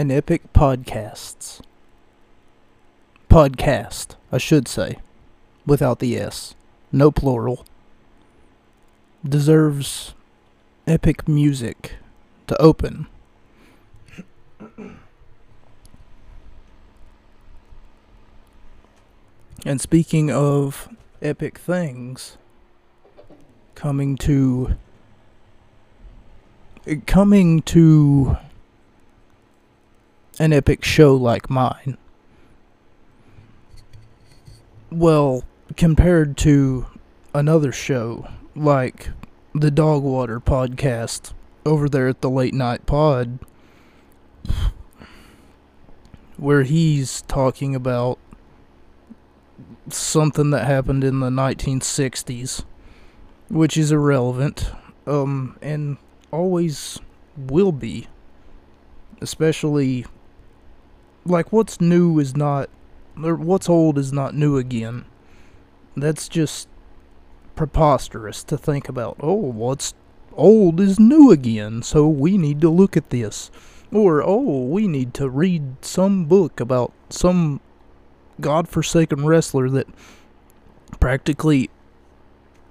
and epic podcasts. Podcast, I should say, without the S. No plural. Deserves epic music to open. And speaking of epic things, coming to coming to an epic show like mine. Well, compared to another show like the Dogwater podcast over there at the Late Night Pod, where he's talking about something that happened in the 1960s, which is irrelevant, um, and always will be. Especially, like, what's new is not, or what's old is not new again. That's just preposterous to think about. Oh, what's old is new again, so we need to look at this. Or, oh, we need to read some book about some godforsaken wrestler that practically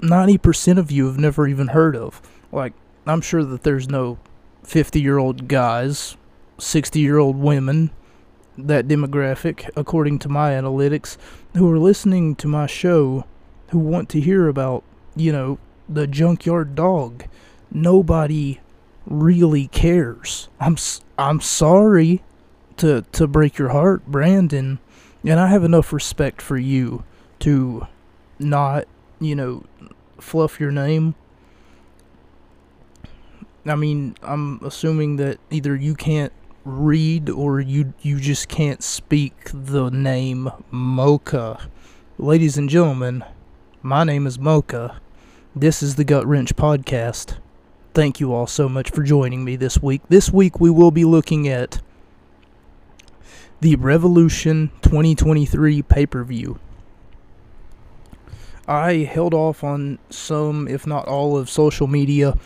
90% of you have never even heard of. Like, I'm sure that there's no 50 year old guys, 60 year old women, that demographic, according to my analytics, who are listening to my show who want to hear about, you know, the junkyard dog. Nobody really cares. I'm I'm sorry to to break your heart, Brandon, and I have enough respect for you to not, you know, fluff your name I mean, I'm assuming that either you can't read or you you just can't speak the name Mocha. Ladies and gentlemen, my name is Mocha. This is the Gut Wrench podcast. Thank you all so much for joining me this week. This week we will be looking at the Revolution 2023 pay-per-view. I held off on some, if not all, of social media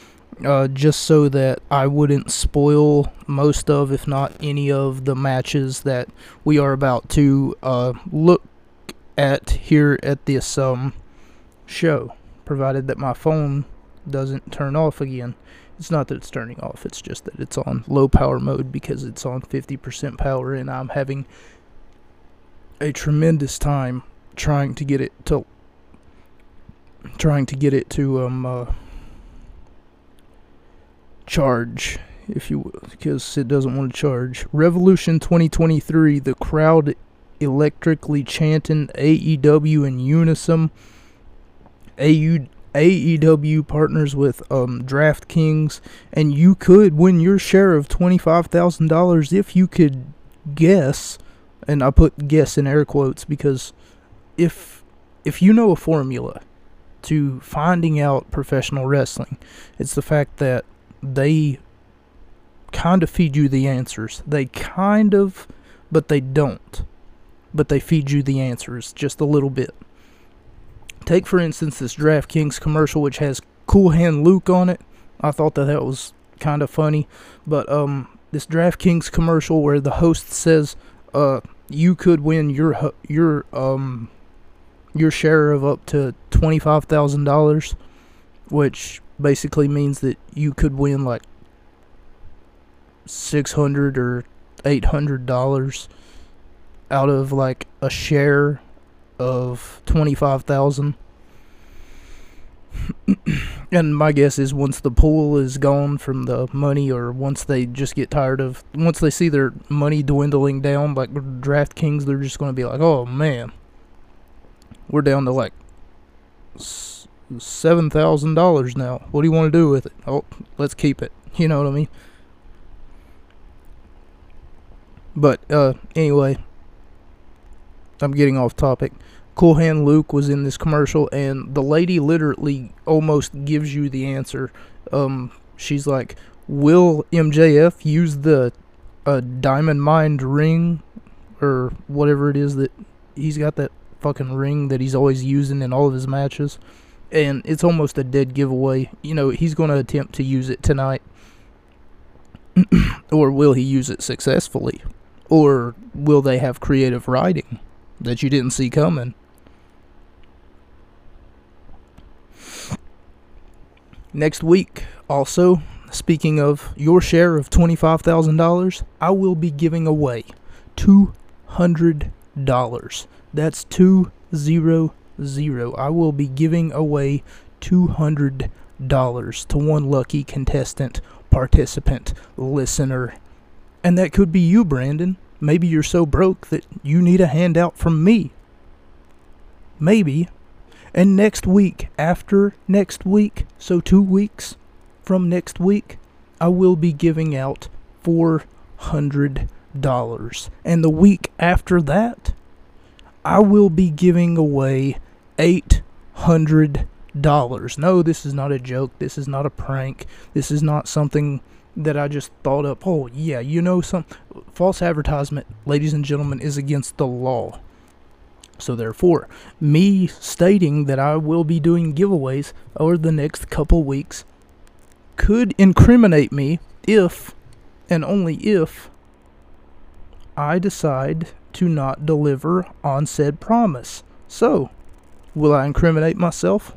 uh, just so that I wouldn't spoil most of, if not any of, the matches that we are about to uh, look at here at this um, show, provided that my phone doesn't turn off again. It's not that it's turning off, it's just that it's on low power mode because it's on 50% power and I'm having a tremendous time trying to get it to trying to get it to um uh, charge, if you will, because it doesn't want to charge. Revolution 2023, the crowd electrically chanting AEW in unison. AU, AEW partners with um, DraftKings, and you could win your share of $25,000 if you could guess, and I put guess in air quotes because if if you know a formula to finding out professional wrestling, it's the fact that they kind of feed you the answers. They kind of, but they don't. But they feed you the answers just a little bit. Take, for instance, this DraftKings commercial, which has Cool Hand Luke on it. I thought that that was kind of funny. But um, this DraftKings commercial where the host says, uh, you could win your your um your share of up to twenty five thousand dollars, which basically means that you could win like six hundred or eight hundred dollars out of like a share of twenty five thousand. and my guess is once the pool is gone from the money, or once they just get tired of, once they see their money dwindling down, like DraftKings, they're just going to be like, oh man, we're down to like seven thousand dollars now. What do you want to do with it? Oh, let's keep it. You know what I mean? But uh, anyway, I'm getting off topic. Cool Hand Luke was in this commercial, and the lady literally almost gives you the answer. Um, she's like, "Will MJF use the uh, Diamond Mind ring, or whatever it is that he's got that fucking ring that he's always using in all of his matches?" And it's almost a dead giveaway. You know, he's going to attempt to use it tonight. or will he use it successfully? Or will they have creative writing that you didn't see coming? Next week, also, speaking of your share of $25,000, I will be giving away $200. That's 200. I will be giving away $200 to one lucky contestant, participant, listener. And that could be you, Brandon. Maybe you're so broke that you need a handout from me. Maybe. And next week, after next week, so two weeks from next week, I will be giving out $400. And the week after that, I will be giving away $800. No, this is not a joke. This is not a prank. This is not something that I just thought up. Oh, yeah, you know, some false advertisement, ladies and gentlemen, is against the law. So, therefore, me stating that I will be doing giveaways over the next couple weeks could incriminate me if, and only if, I decide to not deliver on said promise. So, will I incriminate myself?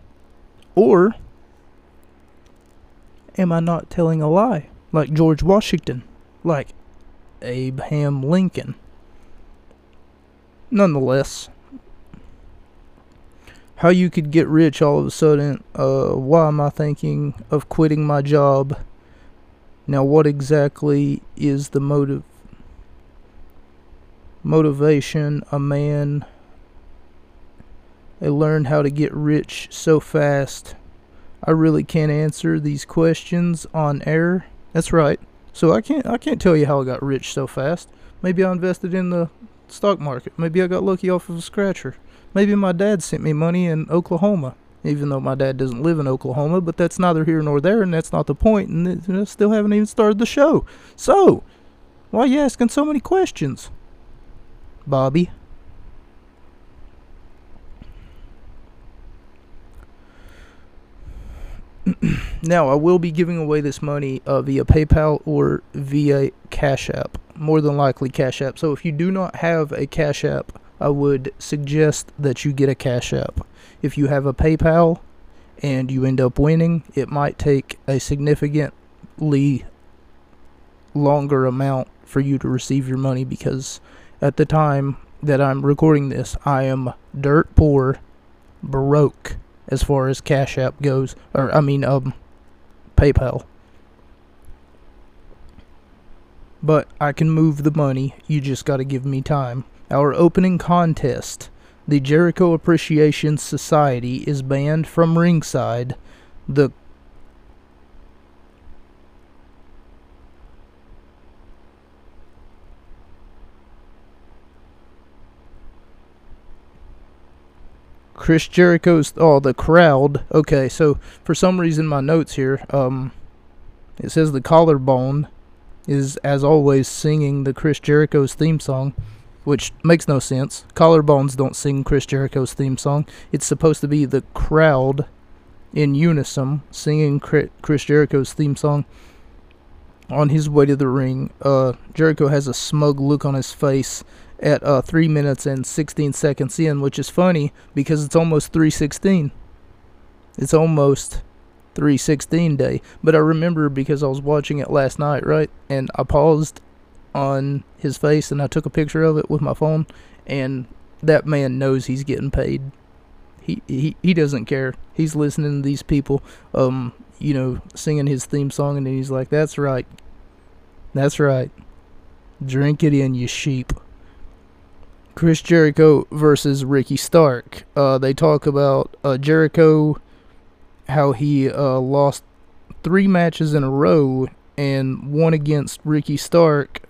Or am I not telling a lie? Like George Washington? Like Abraham Lincoln? Nonetheless, how you could get rich all of a sudden, uh, why am I thinking of quitting my job? Now, what exactly is the motive? Motivation, a man I learned how to get rich so fast. I really can't answer these questions on air. That's right. So I can't I can't tell you how I got rich so fast. Maybe I invested in the stock market. Maybe I got lucky off of a scratcher. Maybe my dad sent me money in Oklahoma. Even though my dad doesn't live in Oklahoma, but that's neither here nor there, and that's not the point. And I still haven't even started the show. So, why are you asking so many questions, Bobby? now, I will be giving away this money uh, via PayPal or via Cash App. More than likely, Cash App. So, if you do not have a Cash App, I would suggest that you get a Cash App. If you have a PayPal and you end up winning, it might take a significantly longer amount for you to receive your money because at the time that I'm recording this, I am dirt poor, broke as far as Cash App goes, or I mean, um, PayPal. But I can move the money. You just got to give me time. Our opening contest, the Jericho Appreciation Society, is banned from ringside. The Chris Jericho's oh the crowd. Okay, so for some reason my notes here um it says the collarbone is as always singing the Chris Jericho's theme song, which makes no sense. Collarbones don't sing Chris Jericho's theme song. It's supposed to be the crowd in unison singing Chris Jericho's theme song. On his way to the ring, uh, Jericho has a smug look on his face at uh, 3 minutes and 16 seconds in, which is funny because it's almost 316. It's almost 316 day. But I remember because I was watching it last night, right? And I paused on his face and I took a picture of it with my phone and that man knows he's getting paid. He he he doesn't care. He's listening to these people um you know singing his theme song and he's like that's right. That's right. Drink it in you sheep. Chris Jericho versus Ricky Stark. Uh, they talk about uh, Jericho, how he uh, lost three matches in a row and one against Ricky Stark.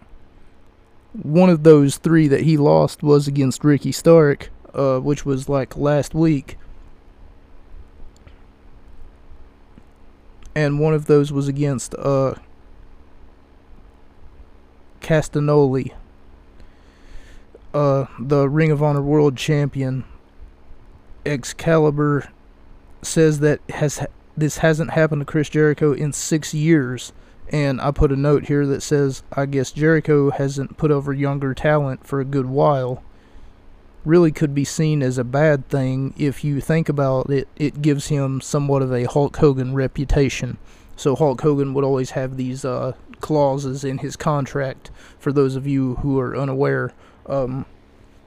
One of those three that he lost was against Ricky Stark, uh, which was like last week. And one of those was against uh, Castagnoli uh, the Ring of Honor World Champion Excalibur says that has this hasn't happened to Chris Jericho in six years, And I put a note here that says, I guess Jericho hasn't put over younger talent for a good while. Really could be seen as a bad thing if you think about it. It gives him somewhat of a Hulk Hogan reputation. So Hulk Hogan would always have these uh, clauses in his contract. For those of you who are unaware, um,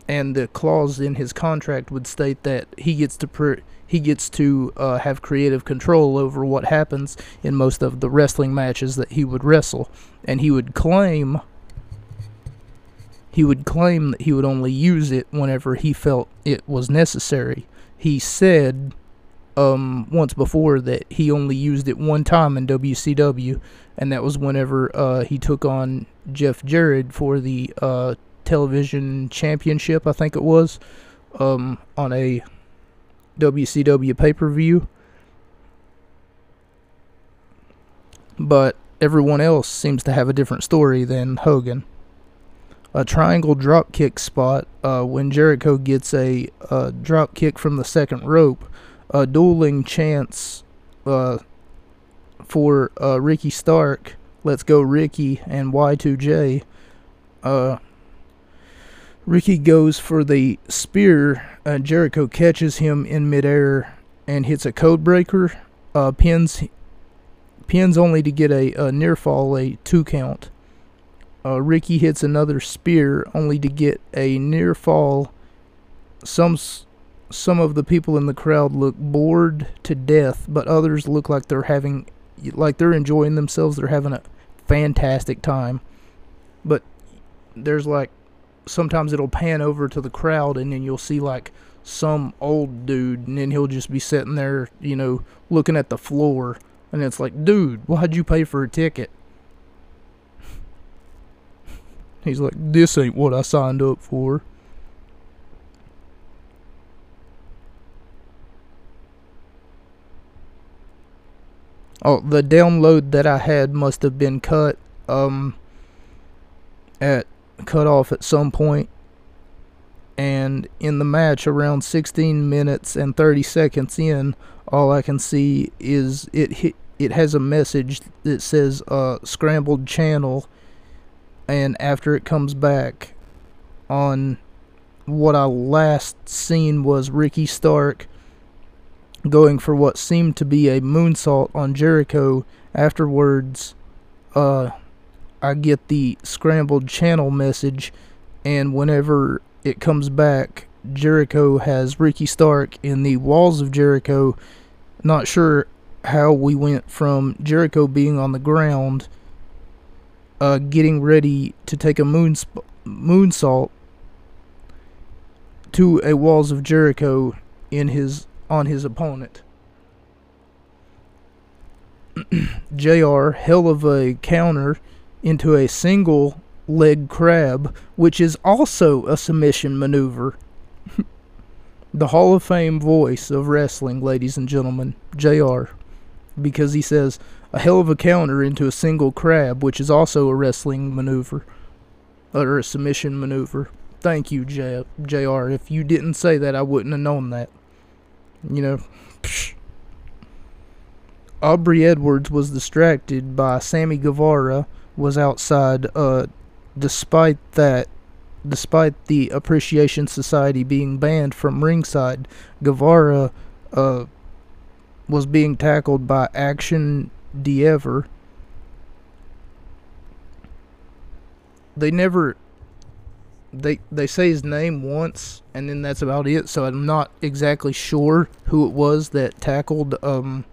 and the clause in his contract would state that he gets to pr- he gets to uh, have creative control over what happens in most of the wrestling matches that he would wrestle, and he would claim he would claim that he would only use it whenever he felt it was necessary. He said um, once before that he only used it one time in WCW, and that was whenever uh, he took on Jeff Jarrett for the uh, television championship, I think it was, um, on a WCW pay per view. But everyone else seems to have a different story than Hogan. A triangle dropkick spot uh, when Jericho gets a, a drop kick from the second rope. A dueling chance uh, for uh, Ricky Stark, Let's Go Ricky, and Y2J. Ricky goes for the spear. Uh, Jericho catches him in midair and hits a code breaker. Uh, pins pins only to get a, a near fall, a two count. Uh, Ricky hits another spear only to get a near fall. Some some of the people in the crowd look bored to death, but others look like they're having like they're enjoying themselves. They're having a fantastic time. But there's like sometimes it'll pan over to the crowd and then you'll see like some old dude and then he'll just be sitting there, you know, looking at the floor and it's like, dude, why'd you pay for a ticket? He's like, this ain't what I signed up for. Oh, the download that I had must have been cut um at cut off at some point and in the match around 16 minutes and 30 seconds in all I can see is it hit, it has a message that says uh, scrambled channel and after it comes back on what I last seen was Ricky Stark going for what seemed to be a moonsault on Jericho afterwards uh I get the scrambled channel message, and whenever it comes back, Jericho has Ricky Stark in the walls of Jericho. Not sure how we went from Jericho being on the ground, uh, getting ready to take a moonsault, to a walls of Jericho in his on his opponent. JR, hell of a counter into a single leg crab, which is also a submission maneuver. the Hall of Fame voice of wrestling, ladies and gentlemen, JR. Because he says a hell of a counter into a single crab, which is also a wrestling maneuver. Or a submission maneuver. Thank you, J- JR. If you didn't say that, I wouldn't have known that. You know, psh. Aubrey Edwards was distracted by Sammy Guevara was outside uh, despite that despite the appreciation society being banned from ringside guevara uh, was being tackled by action D'Ever. they never they they say his name once and then that's about it so i'm not exactly sure who it was that tackled um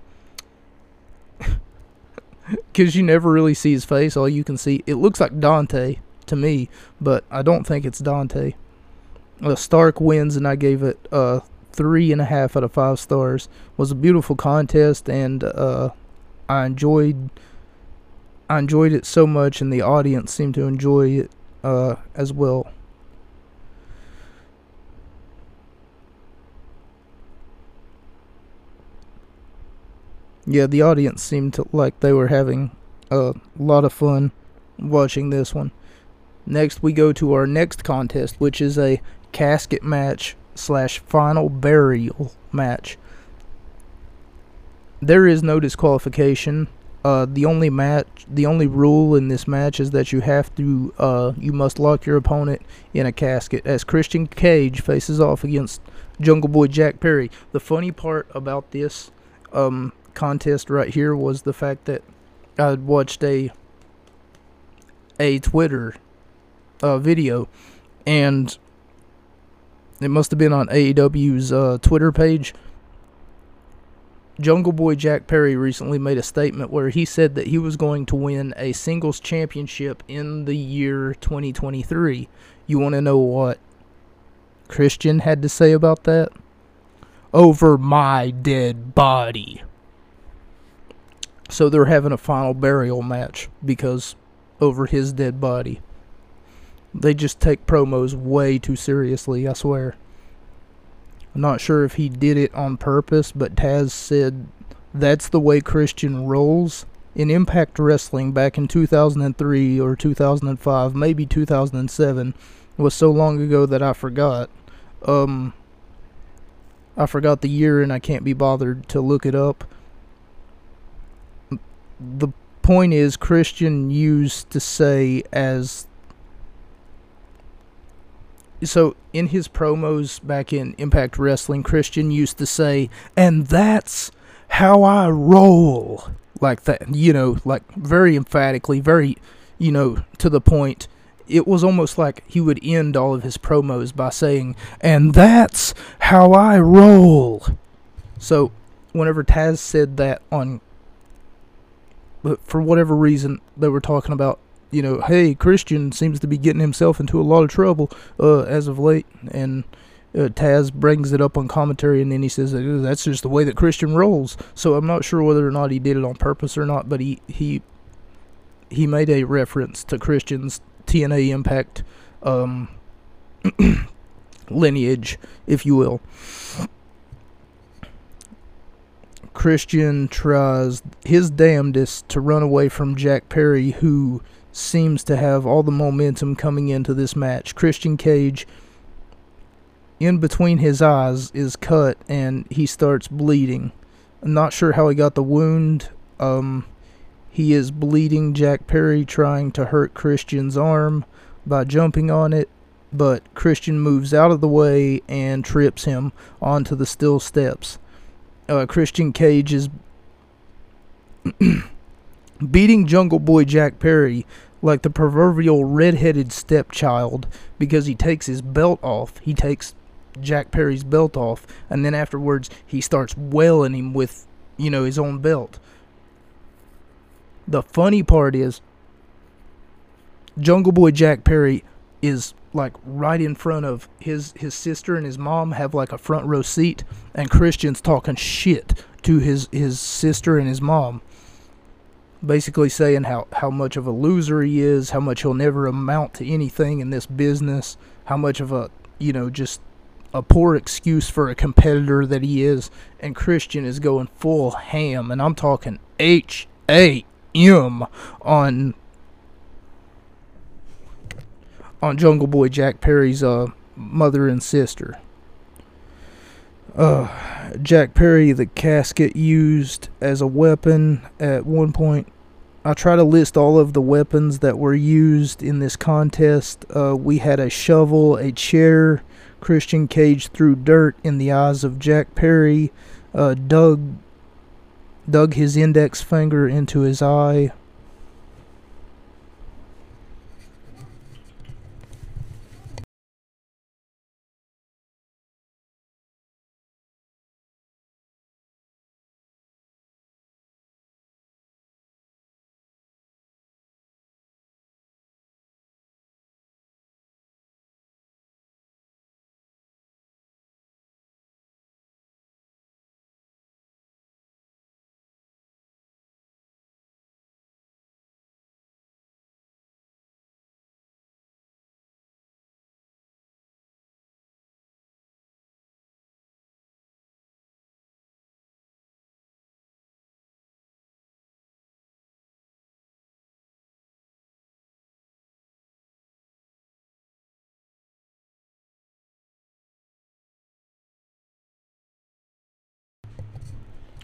because you never really see his face. All you can see, it looks like Dante to me, but I don't think it's Dante. Uh, Stark wins, and I gave it uh, three and a half out of five stars. It was a beautiful contest, and uh, I enjoyed. I enjoyed it so much, and the audience seemed to enjoy it uh, as well. Yeah, the audience seemed to like they were having a lot of fun watching this one. Next, we go to our next contest, which is a casket match slash final burial match. There is no disqualification. Uh, the only match, the only rule in this match is that you have to, uh, you must lock your opponent in a casket as Christian Cage faces off against Jungle Boy Jack Perry. The funny part about this um, contest right here was the fact that I watched a a Twitter uh, video, and it must have been on AEW's uh, Twitter page. Jungle Boy Jack Perry recently made a statement where he said that he was going to win a singles championship in the year 2023. You want to know what Christian had to say about that? Over my dead body. So they're having a final burial match because over his dead body. They just take promos way too seriously, I swear. I'm not sure if he did it on purpose, but Taz said that's the way Christian rolls. In Impact Wrestling back in 2003 or 2005, maybe 2007, was so long ago that I forgot. Um, I forgot the year and I can't be bothered to look it up. The point is, Christian used to say as so in his promos back in Impact Wrestling, Christian used to say, "And that's how I roll," like that. You know, like very emphatically, very, you know, to the point. It was almost like he would end all of his promos by saying, "And that's how I roll." So, whenever Taz said that on, but for whatever reason, they were talking about you know, hey, Christian seems to be getting himself into a lot of trouble uh, as of late, and uh, Taz brings it up on commentary, and then he says that that's just the way that Christian rolls. So I'm not sure whether or not he did it on purpose or not, but he he he made a reference to Christian's TNA Impact um, lineage, if you will. Christian tries his damnedest to run away from Jack Perry, who seems to have all the momentum coming into this match. Christian Cage, in between his eyes, is cut and he starts bleeding. I'm not sure how he got the wound. Um, he is bleeding. Jack Perry trying to hurt Christian's arm by jumping on it, but Christian moves out of the way and trips him onto the steel steps. Uh, Christian Cage is beating Jungle Boy Jack Perry like the proverbial red-headed stepchild because he takes his belt off. He takes Jack Perry's belt off, and then afterwards he starts wailing him with, you know, his own belt. The funny part is, Jungle Boy Jack Perry is like right in front of his his sister and his mom have like a front row seat, and Christian's talking shit to his his sister and his mom basically saying how, how much of a loser he is, how much he'll never amount to anything in this business, how much of a, you know, just a poor excuse for a competitor that he is. And Christian is going full ham, and I'm talking H A M on on Jungle Boy Jack Perry's uh, mother and sister. Uh, Jack Perry, the casket used as a weapon at one point. I'll try to list all of the weapons that were used in this contest. Uh, we had a shovel, a chair. Christian Cage threw dirt in the eyes of Jack Perry. Uh, dug dug his index finger into his eye.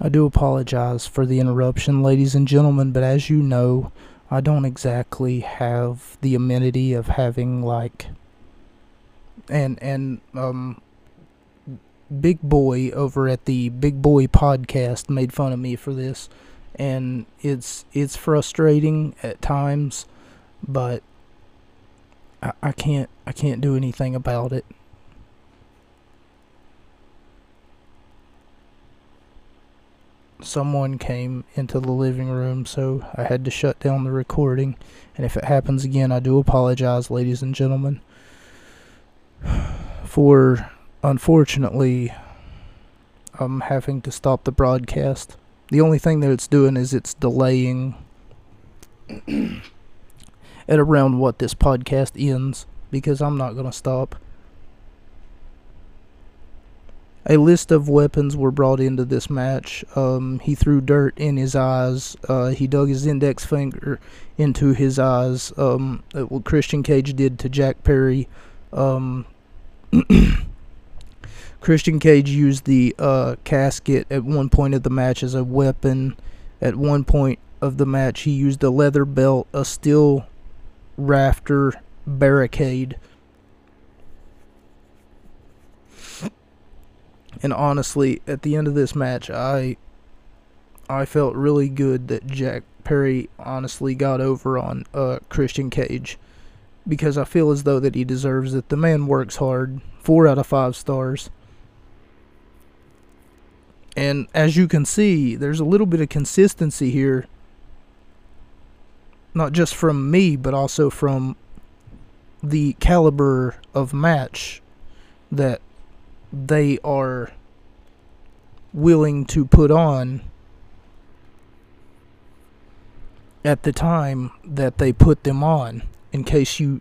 I do apologize for the interruption, ladies and gentlemen, but as you know, I don't exactly have the amenity of having like and and um Big Boy over at the Big Boy podcast made fun of me for this and it's it's frustrating at times, but I, I can't I can't do anything about it. Someone came into the living room, so I had to shut down the recording. And if it happens again, I do apologize, ladies and gentlemen, for unfortunately um having to stop the broadcast. The only thing that it's doing is it's delaying at around what this podcast ends because I'm not going to stop. A list of weapons were brought into this match. Um, he threw dirt in his eyes. Uh, he dug his index finger into his eyes. Um, uh, what Christian Cage did to Jack Perry. Um, Christian Cage used the uh, casket at one point of the match as a weapon. At one point of the match, he used a leather belt, a steel rafter barricade And honestly, at the end of this match, I I felt really good that Jack Perry honestly got over on uh, Christian Cage because I feel as though that he deserves it. The man works hard. 4 out of 5 stars. And as you can see, there's a little bit of consistency here. Not just from me, but also from the caliber of match that they are willing to put on at the time that they put them on in case you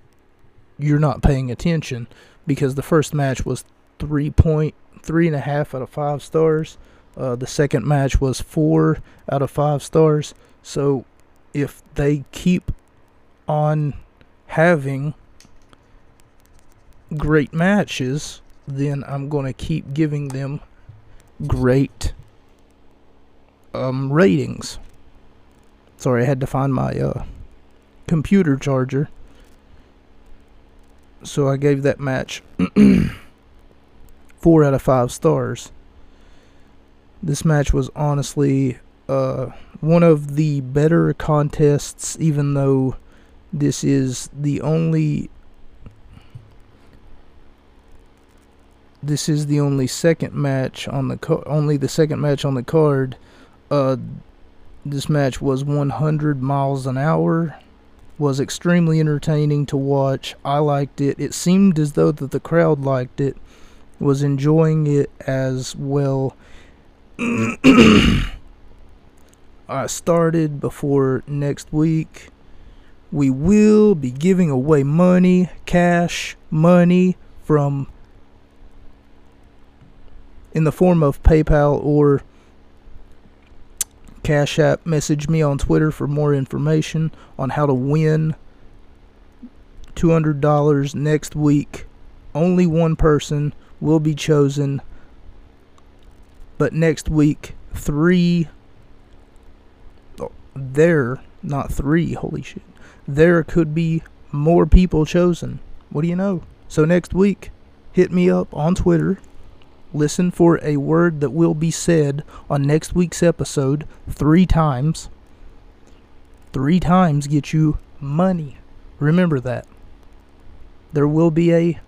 you're not paying attention because the first match was three point three and a half out of five stars. Uh, the second match was four out of five stars. So if they keep on having great matches then I'm going to keep giving them great um, ratings. Sorry, I had to find my uh, computer charger. So I gave that match 4 out of 5 stars. This match was honestly uh, one of the better contests, even though this is the only this is the only second match on the co- only the second match on the card. Uh, this match was 100 miles an hour. Was extremely entertaining to watch. I liked it. It seemed as though that the crowd liked it. Was enjoying it as well. I started before next week. We will be giving away money, cash, money from in the form of PayPal or Cash App. Message me on Twitter for more information on how to win $200 next week. Only one person will be chosen. But next week, three. Oh, there, not three, holy shit. There could be more people chosen. What do you know? So next week, hit me up on Twitter listen for a word that will be said on next week's episode three times. Three times get you money. Remember that. There will be a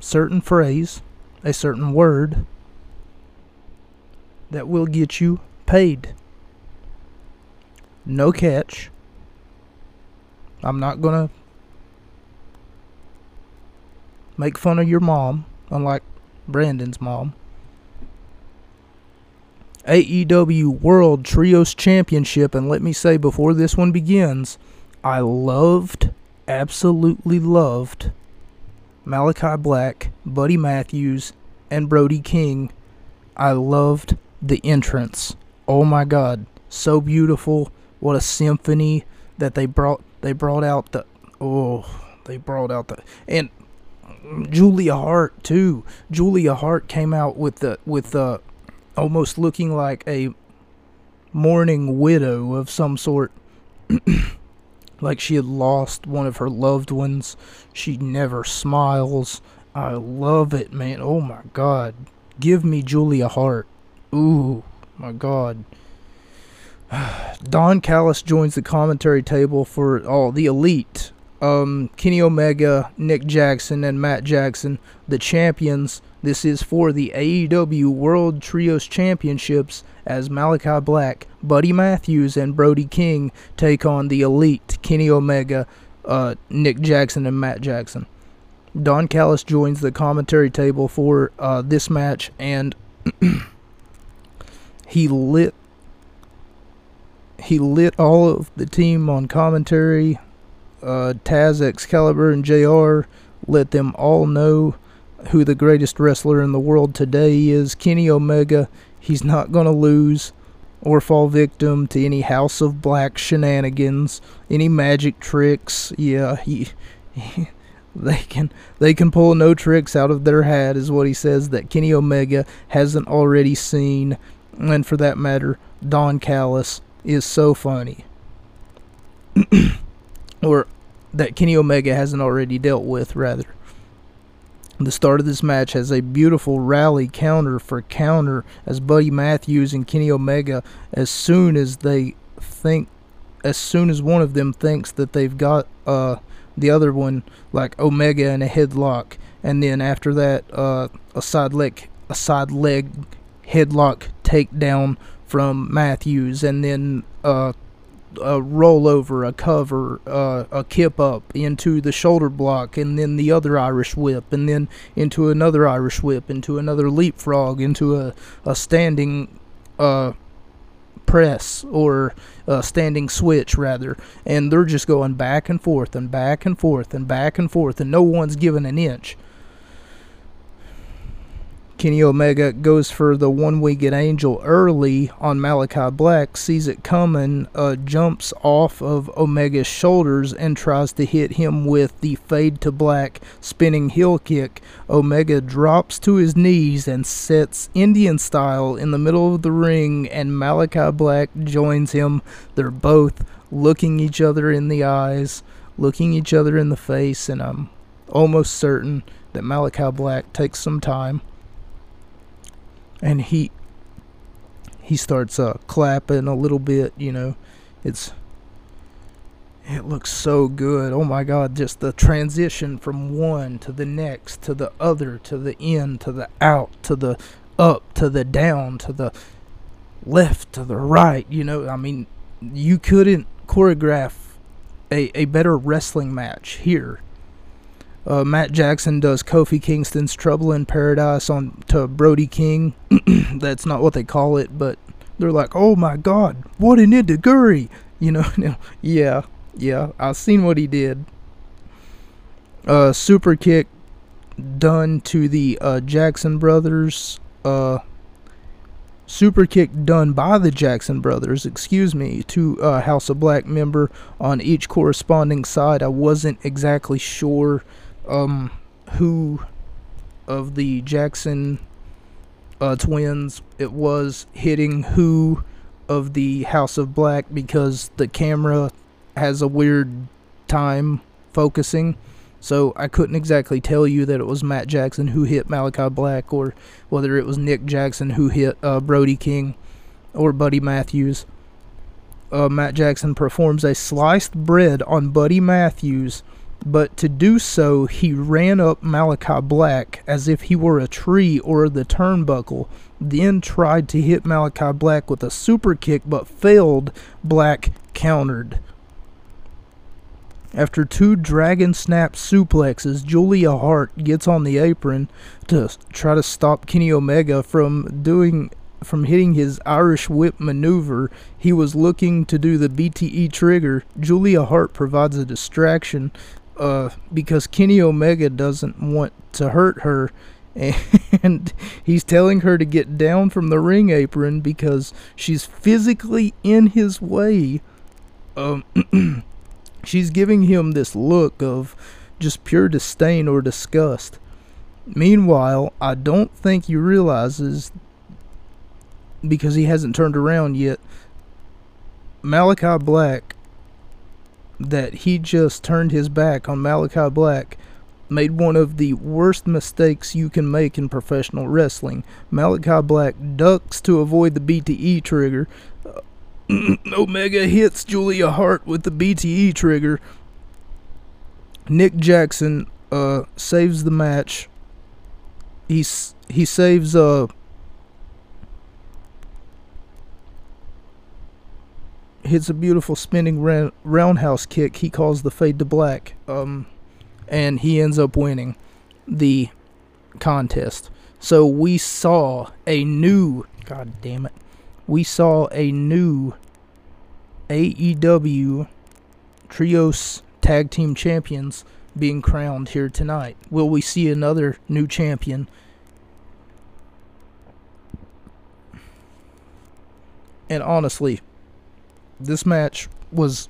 certain phrase, a certain word that will get you paid. No catch. I'm not going to make fun of your mom, unlike Brandon's mom. AEW World Trios Championship, and let me say before this one begins, I loved, absolutely loved Malachi Black, Buddy Matthews, and Brody King. I loved the entrance. Oh my god, so beautiful. What a symphony that they brought they brought out the oh, they brought out the and Julia Hart too. Julia Hart came out with the with the almost looking like a mourning widow of some sort. like she had lost one of her loved ones. She never smiles. I love it, man. Oh my god. Give me Julia Hart. Ooh, my god. Don Callis joins the commentary table for all oh, the elite. Um, Kenny Omega, Nick Jackson, and Matt Jackson, the champions. This is for the AEW World Trios Championships as Malachi Black, Buddy Matthews, and Brody King take on the elite Kenny Omega, uh, Nick Jackson, and Matt Jackson. Don Callis joins the commentary table for uh, this match, and he lit he lit all of the team on commentary. Uh, Taz, Excalibur, and JR let them all know who the greatest wrestler in the world today is. Kenny Omega. He's not going to lose or fall victim to any House of Black shenanigans, any magic tricks. Yeah, he, he they can they can pull no tricks out of their hat is what he says that Kenny Omega hasn't already seen and for that matter Don Callis is so funny. or that Kenny Omega hasn't already dealt with, rather. The start of this match has a beautiful rally counter for counter as Buddy Matthews and Kenny Omega, as soon as they think, as soon as one of them thinks that they've got uh, the other one, like Omega in a headlock, and then after that, uh, a side leg, a side leg headlock takedown from Matthews, and then uh, a rollover, a cover, uh, a kip up into the shoulder block, and then the other Irish whip, and then into another Irish whip, into another leapfrog, into a, a standing uh, press or a standing switch, rather. And they're just going back and forth and back and forth and back and forth, and no one's given an inch. Kenny Omega goes for the one winged angel early on Malachi Black, sees it coming, uh, jumps off of Omega's shoulders and tries to hit him with the fade to black spinning heel kick. Omega drops to his knees and sets Indian style in the middle of the ring, and Malachi Black joins him. They're both looking each other in the eyes, looking each other in the face, and I'm almost certain that Malachi Black takes some time and he he starts uh, clapping a little bit. You know, it's it looks so good. Oh my God! Just the transition from one to the next to the other to the in to the out to the up to the down to the left to the right. You know, I mean, you couldn't choreograph a, a better wrestling match here uh, Matt Jackson does Kofi Kingston's Trouble in Paradise on to Brody King. That's not what they call it, but they're like, "Oh my God, what an itaguri!" You know, yeah, yeah. I've seen what he did. Uh, super kick done to the uh, Jackson brothers. Uh, super kick done by the Jackson brothers, excuse me, to uh, House of Black member on each corresponding side. I wasn't exactly sure um, who of the Jackson uh, twins it was hitting who of the House of Black because the camera has a weird time focusing. So I couldn't exactly tell you that it was Matt Jackson who hit Malachi Black or whether it was Nick Jackson who hit uh, Brody King or Buddy Matthews. Uh, Matt Jackson performs a sliced bread on Buddy Matthews but to do so, he ran up Malachi Black as if he were a tree or the turnbuckle, then tried to hit Malachi Black with a super kick but failed. Black countered. After two dragon snap suplexes, Julia Hart gets on the apron to try to stop Kenny Omega from doing from hitting his Irish whip maneuver. He was looking to do the BTE trigger. Julia Hart provides a distraction uh, because Kenny Omega doesn't want to hurt her, and he's telling her to get down from the ring apron because she's physically in his way. Um, she's giving him this look of just pure disdain or disgust. Meanwhile, I don't think he realizes because he hasn't turned around yet Malachi Black that he just turned his back on Malachi Black made one of the worst mistakes you can make in professional wrestling. Malachi Black ducks to avoid the BTE trigger. Omega hits Julia Hart with the BTE trigger. Nick Jackson uh, saves the match. He's he saves uh hits a beautiful spinning roundhouse kick. He calls the fade to black. Um, and he ends up winning the contest. So we saw a new God damn it. We saw a new AEW Trios Tag Team Champions being crowned here tonight. Will we see another new champion? And honestly, this match was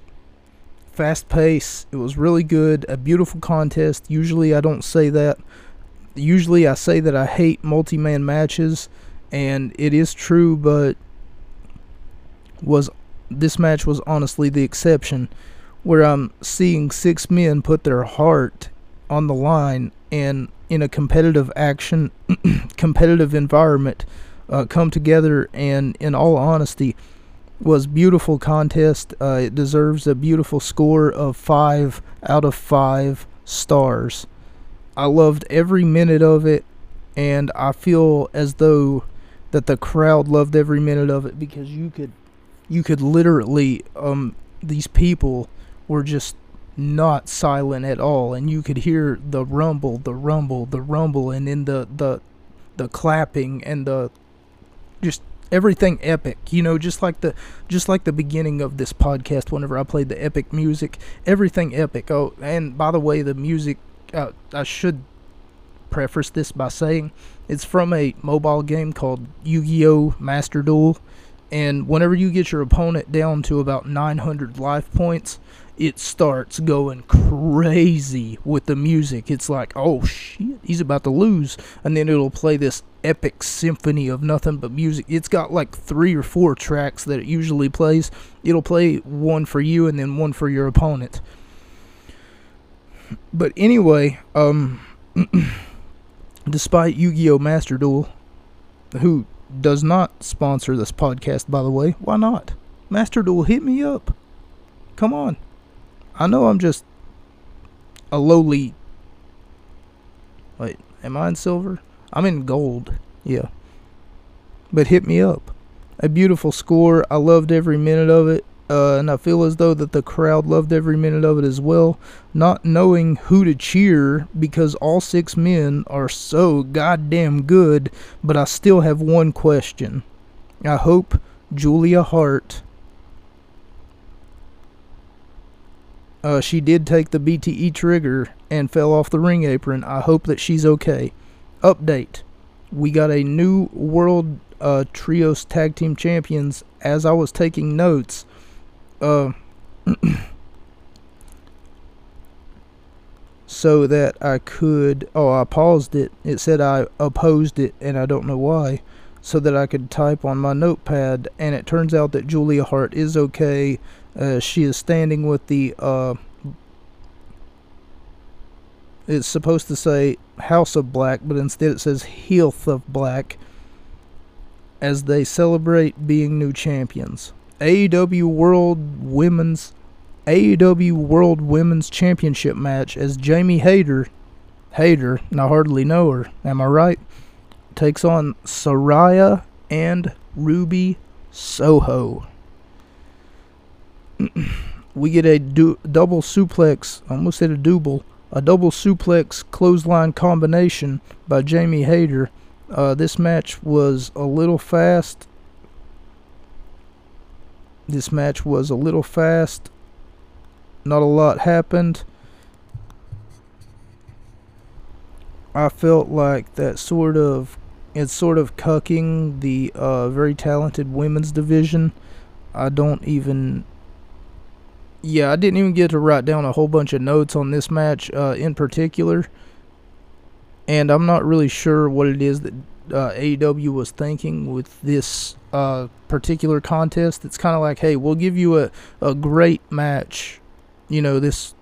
fast pace. It was really good. A beautiful contest. Usually I don't say that. Usually I say that I hate multi man matches, and it is true, but was this match was honestly the exception where I'm seeing six men put their heart on the line and in a competitive action competitive environment uh, come together and in all honesty was beautiful contest. Uh, it deserves a beautiful score of five out of five stars. I loved every minute of it, and I feel as though that the crowd loved every minute of it because you could, you could literally, um, these people were just not silent at all, and you could hear the rumble, the rumble, the rumble, and then the the the clapping and the just everything epic you know just like the just like the beginning of this podcast whenever i played the epic music everything epic. Oh and by the way the music uh, i should preface this by saying it's from a mobile game called yu-gi-oh! Master duel and whenever you get your opponent down to about 900 life points it starts going crazy with the music. It's like, oh shit, he's about to lose. And then it'll play this epic symphony of nothing but music. It's got like three or four tracks that it usually plays. It'll play one for you and then one for your opponent. But anyway, um, despite Yu Gi Oh! Master Duel, who does not sponsor this podcast, by the way, why not? Master Duel, hit me up. Come on. I know I'm just a lowly. Wait, am I in silver? I'm in gold. Yeah. But hit me up. A beautiful score. I loved every minute of it. Uh, and I feel as though that the crowd loved every minute of it as well, not knowing who to cheer because all six men are so goddamn good. But I still have one question. I hope Julia Hart Uh, she did take the BTE trigger and fell off the ring apron. I hope that she's okay. Update. We got a new World uh, Trios Tag Team Champions. As I was taking notes, uh, so that I could. Oh, I paused it. It said I opposed it, and I don't know why. So that I could type on my notepad, and it turns out that Julia Hart is okay uh, she is standing with the. Uh, it's supposed to say House of Black, but instead it says Health of Black as they celebrate being new champions. AEW World Women's AEW World Women's Championship match as Jamie Hayter, Hayter, and I hardly know her, am I right? Takes on Saraya and Ruby Soho. we get a du- double suplex, I almost said a double, a double suplex clothesline combination by Jamie Hayter. Uh, this match was a little fast. This match was a little fast. Not a lot happened. I felt like that sort of it's sort of cucking the uh, very talented women's division. I don't even yeah, I didn't even get to write down a whole bunch of notes on this match uh, in particular, and I'm not really sure what it is that uh, AEW was thinking with this uh, particular contest. It's kind of like, hey, we'll give you a, a great match, you know, this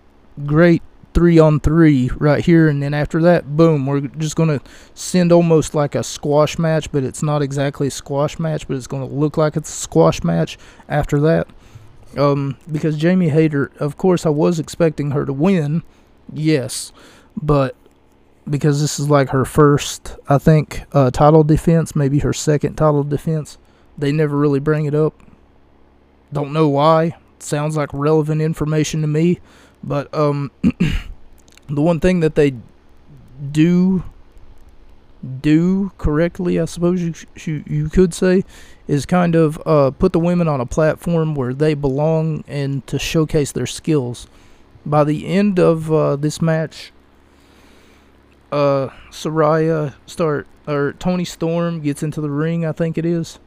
great three on three right here, and then after that, boom, we're just gonna send almost like a squash match, but it's not exactly a squash match, but it's gonna look like it's a squash match after that. Um, because Jamie Hayter, of course, I was expecting her to win, yes, but because this is like her first, I think, uh, title defense, maybe her second title defense. They never really bring it up. Don't know why. Sounds like relevant information to me. But um, the one thing that they do do correctly, I suppose you you, you could say, is kind of uh, put the women on a platform where they belong and to showcase their skills. By the end of uh, this match, uh, Saraya start or Toni Storm gets into the ring. I think it is.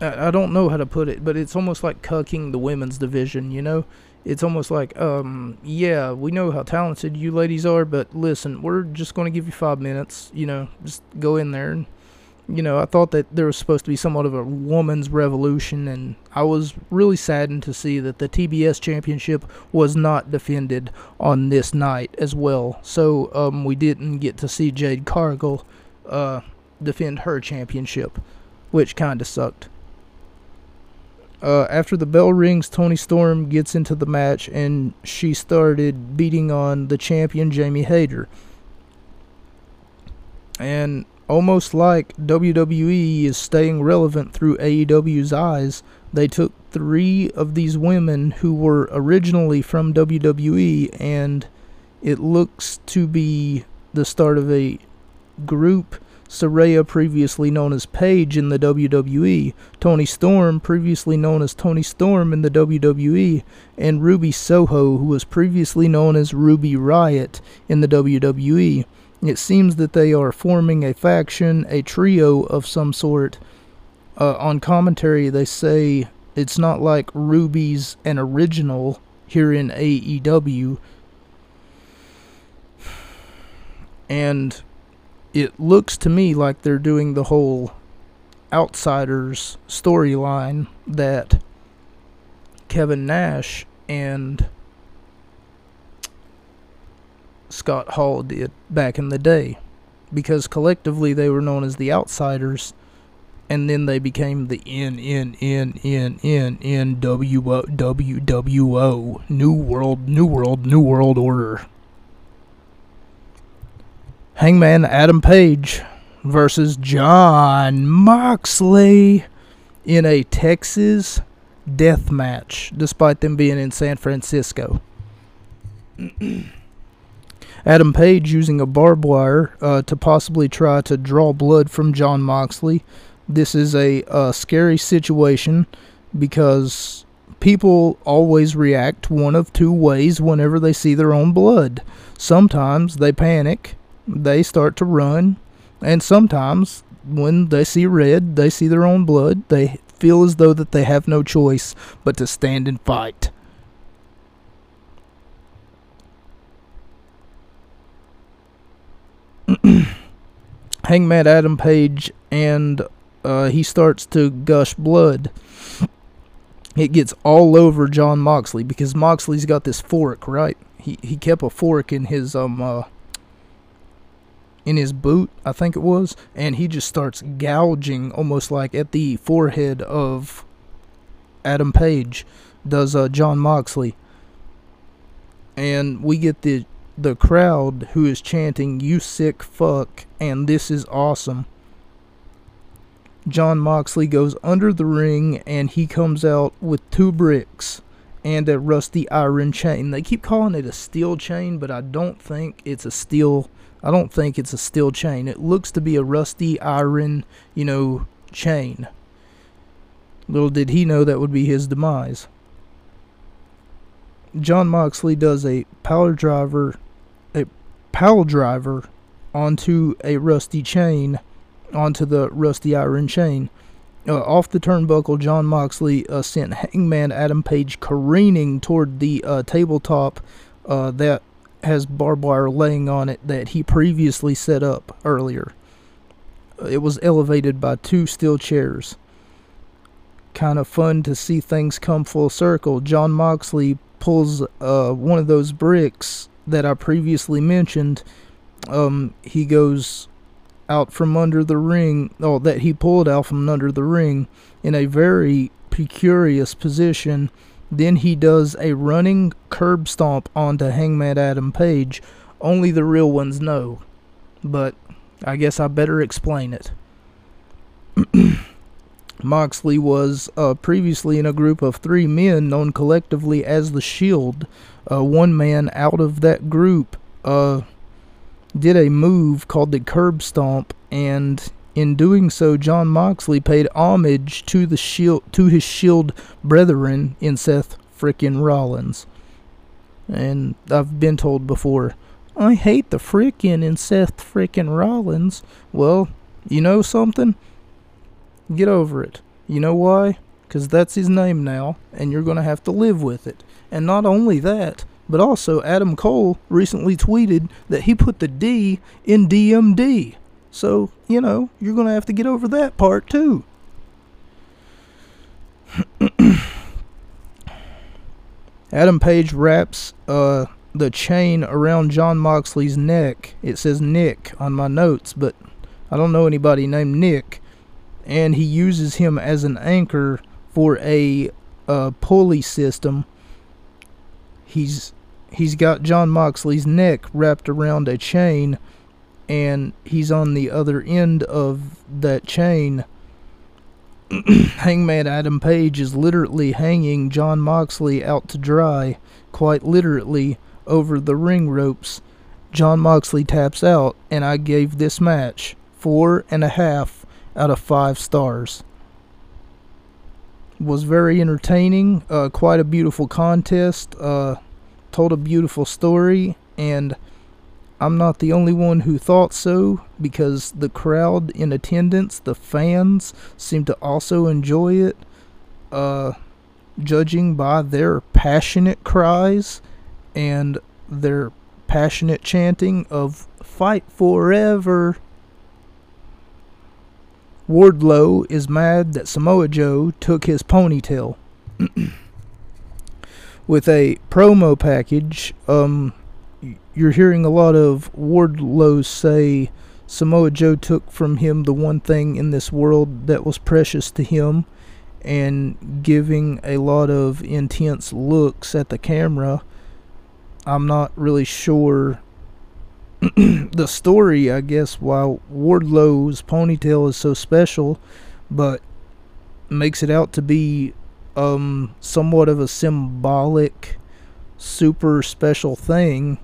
I, I don't know how to put it, but it's almost like cucking the women's division. You know, it's almost like, um, yeah, we know how talented you ladies are, but listen, we're just going to give you five minutes. You know, just go in there and you know, I thought that there was supposed to be somewhat of a woman's revolution, and I was really saddened to see that the TBS championship was not defended on this night as well. So um, we didn't get to see Jade Cargill uh, defend her championship, which kind of sucked. Uh, after the bell rings, Toni Storm gets into the match, and she started beating on the champion Jamie Hayter. And almost like WWE is staying relevant through AEW's eyes, they took three of these women who were originally from WWE, and it looks to be the start of a group. Saraya, previously known as Paige in the WWE, Toni Storm, previously known as Toni Storm in the WWE, and Ruby Soho, who was previously known as Ruby Riot in the WWE. It seems that they are forming a faction, a trio of some sort. Uh, on commentary, they say it's not like Ruby's an original here in AEW. And it looks to me like they're doing the whole outsiders storyline that Kevin Nash and Scott Hall did back in the day. Because collectively they were known as the Outsiders, and then they became the N N N N N N W O W W O New World New World New World Order. Hangman Adam Page versus Jon Moxley in a Texas death match, despite them being in San Francisco. Adam Page using a barbed wire uh, to possibly try to draw blood from Jon Moxley. This is a, a scary situation because people always react one of two ways whenever they see their own blood. Sometimes they panic, they start to run, and sometimes when they see red, they see their own blood, they feel as though that they have no choice but to stand and fight. Hangman Adam Page and uh, he starts to gush blood. It gets all over Jon Moxley because Moxley's got this fork, right? He he kept a fork in his um uh, in his boot, I think it was, and he just starts gouging almost like at the forehead of Adam Page does uh, Jon Moxley. And we get the the crowd who is chanting, You sick fuck, and this is awesome. Jon Moxley goes under the ring and he comes out with two bricks and a rusty iron chain. They keep calling it a steel chain, but I don't think it's a steel. I don't think it's a steel chain. It looks to be a rusty iron, you know, chain. Little did he know that would be his demise. Jon Moxley does a power driver pile driver onto a rusty chain, onto the rusty iron chain. Uh, off the turnbuckle, Jon Moxley uh, sent Hangman Adam Page careening toward the uh, tabletop uh, that has barbed wire laying on it that he previously set up earlier. It was elevated by two steel chairs. Kind of fun to see things come full circle. Jon Moxley pulls uh, one of those bricks that I previously mentioned. Um, he goes out from under the ring, oh, that he pulled out from under the ring in a very precarious position. Then he does a running curb stomp onto Hangman Adam Page. Only the real ones know. But I guess I better explain it. Moxley was uh, previously in a group of three men known collectively as the Shield. Uh, one man out of that group uh, did a move called the curb stomp, and in doing so, Jon Moxley paid homage to the shield to his Shield brethren in Seth frickin' Rollins. And I've been told before, I hate the frickin' in Seth frickin' Rollins. Well, you know something? Get over it. You know why? Because that's his name now, and you're going to have to live with it. And not only that, but also Adam Cole recently tweeted that he put the D in DMD. So, you know, you're going to have to get over that part too. Adam Page wraps uh, the chain around Jon Moxley's neck. It says Nick on my notes, but I don't know anybody named Nick. And he uses him as an anchor for a uh, pulley system. He's he's got Jon Moxley's neck wrapped around a chain, and he's on the other end of that chain. Hangman Adam Page is literally hanging Jon Moxley out to dry, quite literally, over the ring ropes. Jon Moxley taps out, and I gave this match four and a half out of five stars. Was very entertaining, uh, quite a beautiful contest, uh, told a beautiful story, and I'm not the only one who thought so because the crowd in attendance, the fans, seem to also enjoy it. Uh, judging by their passionate cries and their passionate chanting of fight forever. Wardlow is mad that Samoa Joe took his ponytail. With a promo package, um, you're hearing a lot of Wardlow say Samoa Joe took from him the one thing in this world that was precious to him and giving a lot of intense looks at the camera. I'm not really sure the story, I guess, why Wardlow's ponytail is so special, but makes it out to be um, somewhat of a symbolic, super special thing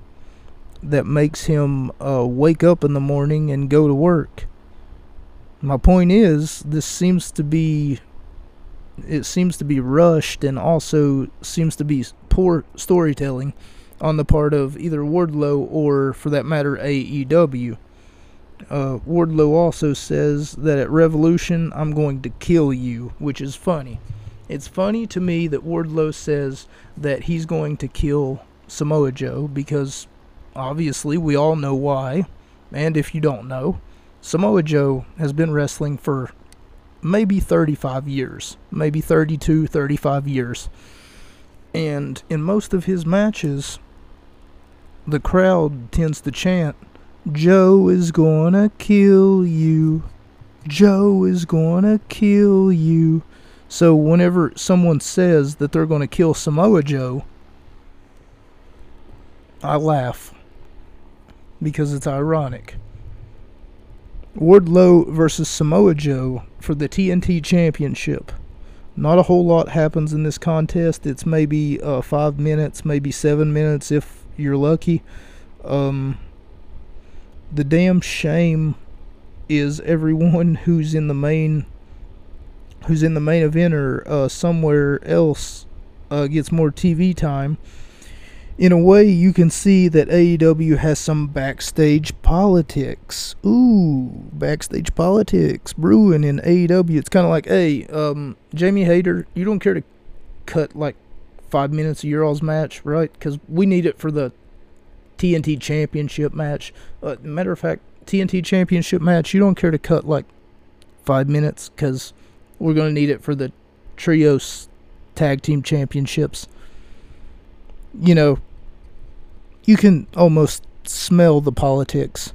that makes him uh, wake up in the morning and go to work. My point is, this seems to be it seems to be rushed and also seems to be poor storytelling on the part of either Wardlow or, for that matter, AEW. Uh, Wardlow also says that at Revolution, I'm going to kill you, which is funny. It's funny to me that Wardlow says that he's going to kill Samoa Joe because obviously we all know why. And if you don't know, Samoa Joe has been wrestling for maybe 35 years, maybe 32, 35 years. And in most of his matches, the crowd tends to chant, Joe is gonna kill you. Joe is gonna kill you. So whenever someone says that they're gonna kill Samoa Joe, I laugh because it's ironic. Wardlow versus Samoa Joe for the TNT Championship. Not a whole lot happens in this contest. It's maybe uh, five minutes, maybe seven minutes if you're lucky. Um, the damn shame is everyone who's in the main who's in the main event or uh, somewhere else uh, gets more TV time. In a way, you can see that AEW has some backstage politics. Ooh, backstage politics brewing in AEW. It's kind of like, hey, um, Jamie Hayter, you don't care to cut like five minutes of your all's match, right? Because we need it for the TNT Championship match. Uh, matter of fact, TNT Championship match. You don't care to cut like five minutes because we're going to need it for the trios tag team championships. You know, you can almost smell the politics.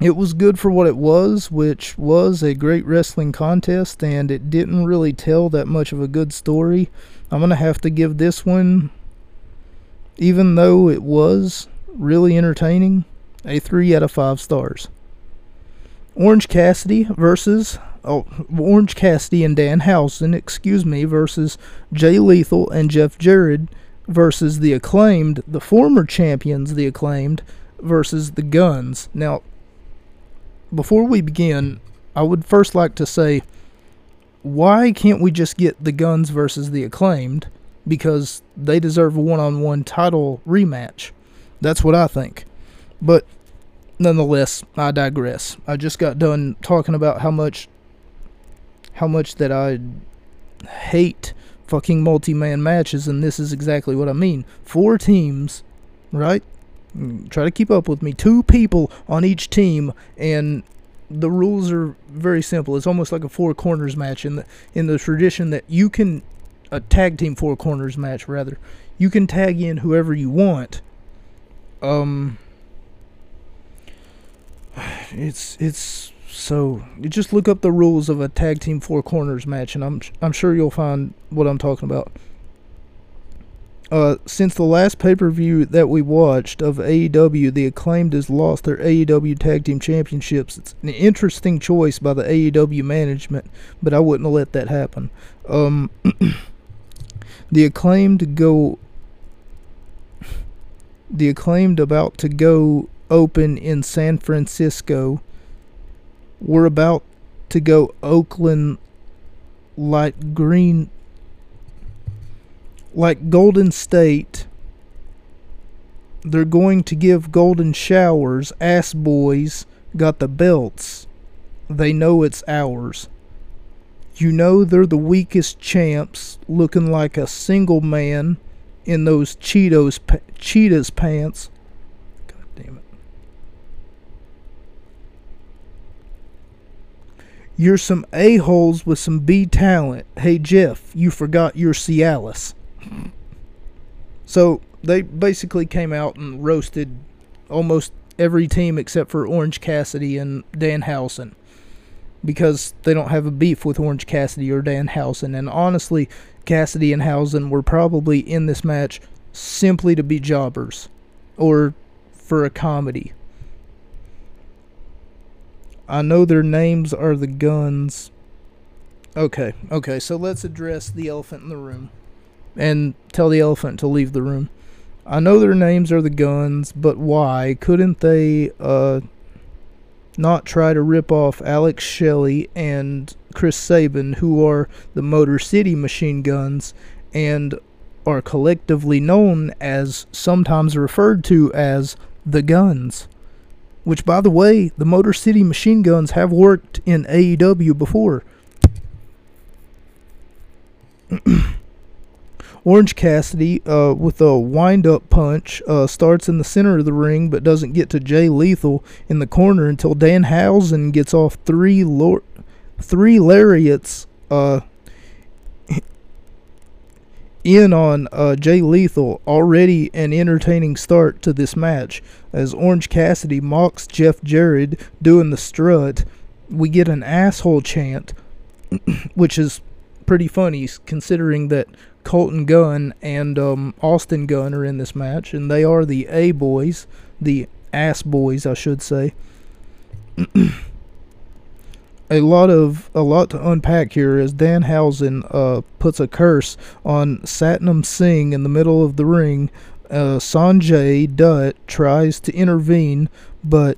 It was good for what it was, which was a great wrestling contest, and it didn't really tell that much of a good story. I'm going to have to give this one, even though it was really entertaining, a 3 out of 5 stars. Orange Cassidy versus oh, Orange Cassidy and Dan Danhausen, excuse me, versus Jay Lethal and Jeff Jarrett versus the acclaimed, the former champions, the acclaimed versus the Guns. Now, before we begin, I would first like to say why can't we just get the Guns versus the acclaimed? Because they deserve a one on one title rematch. That's what I think. But nonetheless, I digress. I just got done talking about how much how much that I hate fucking multi-man matches and this is exactly what I mean. Four teams, right? Mm, try to keep up with me. Two people on each team and the rules are very simple. It's almost like a four corners match in the in the tradition that you can a tag team four corners match rather. You can tag in whoever you want. Um it's it's so you just look up the rules of a tag team four corners match, and I'm I'm sure you'll find what I'm talking about. Uh, since the last pay per view that we watched of AEW, the acclaimed has lost their AEW Tag Team Championships. It's an interesting choice by the AEW management, but I wouldn't have let that happen. Um, the acclaimed go. The acclaimed about to go open in San Francisco. We're about to go Oakland like green like Golden State. They're going to give golden showers. Ass boys got the belts. They know it's ours. You know they're the weakest champs, looking like a single man in those Cheetos Cheetahs pants. You're some a-holes with some B talent. Hey, Jeff, you forgot your Cialis. So they basically came out and roasted almost every team except for Orange Cassidy and Danhausen because they don't have a beef with Orange Cassidy or Danhausen. And honestly, Cassidy and Hausen were probably in this match simply to be jobbers or for a comedy. I know their names are the guns. Okay, okay, so let's address the elephant in the room and tell the elephant to leave the room. I know their names are the guns, but why couldn't they uh not try to rip off Alex Shelley and Chris Sabin, who are the Motor City machine guns and are collectively known as sometimes referred to as the guns? Which, by the way, the Motor City machine guns have worked in AEW before. Orange Cassidy, uh, with a wind up punch, uh, starts in the center of the ring but doesn't get to Jay Lethal in the corner until Danhausen gets off three, lor- three lariats uh, in on uh, Jay Lethal. Already an entertaining start to this match as Orange Cassidy mocks Jeff Jarrett doing the strut. We get an asshole chant, which is pretty funny considering that Colton Gunn and um, Austin Gunn are in this match, and they are the A boys, the ass boys, I should say. a lot of a lot to unpack here as Danhausen uh, puts a curse on Satnam Singh in the middle of the ring. Uh, Sanjay Dutt tries to intervene, but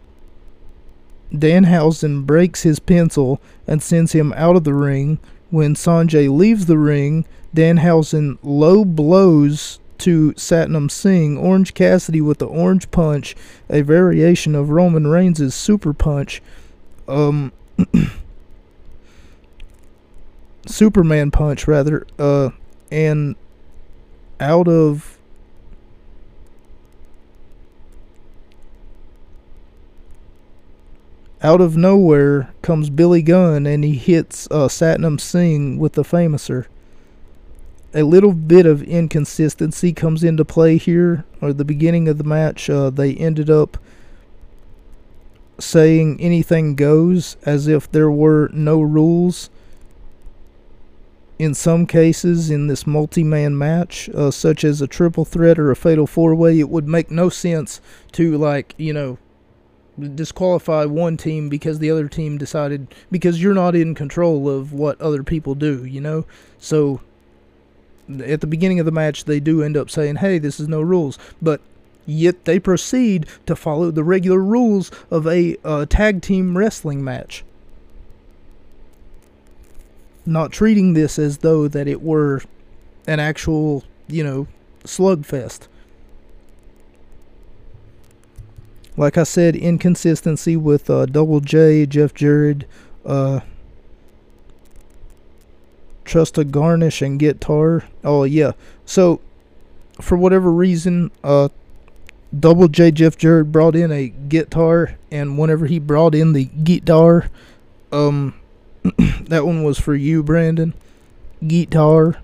Danhausen breaks his pencil and sends him out of the ring. When Sanjay leaves the ring, Danhausen low blows to Satnam Singh. Orange Cassidy with the orange punch, a variation of Roman Reigns' super punch. Um, Superman punch rather, uh, and out of out of nowhere comes Billy Gunn and he hits uh, Satnam Singh with the Famouser. A little bit of inconsistency comes into play here. Or the beginning of the match, uh, they ended up saying anything goes as if there were no rules. In some cases, in this multi man match, uh, such as a triple threat or a fatal four way, it would make no sense to, like, you know, disqualify one team because the other team decided because you're not in control of what other people do, you know? So at the beginning of the match they do end up saying, "Hey, this is no rules." But yet they proceed to follow the regular rules of a uh, tag team wrestling match. Not treating this as though that it were an actual, you know, slugfest. Like I said, inconsistency with uh, Double J, Jeff Jarrett, uh, Trista Garnish, and Guitar. Oh, yeah. So, for whatever reason, uh, Double J Jeff Jarrett brought in a guitar, and whenever he brought in the guitar, um, that one was for you, Brandon. Guitar.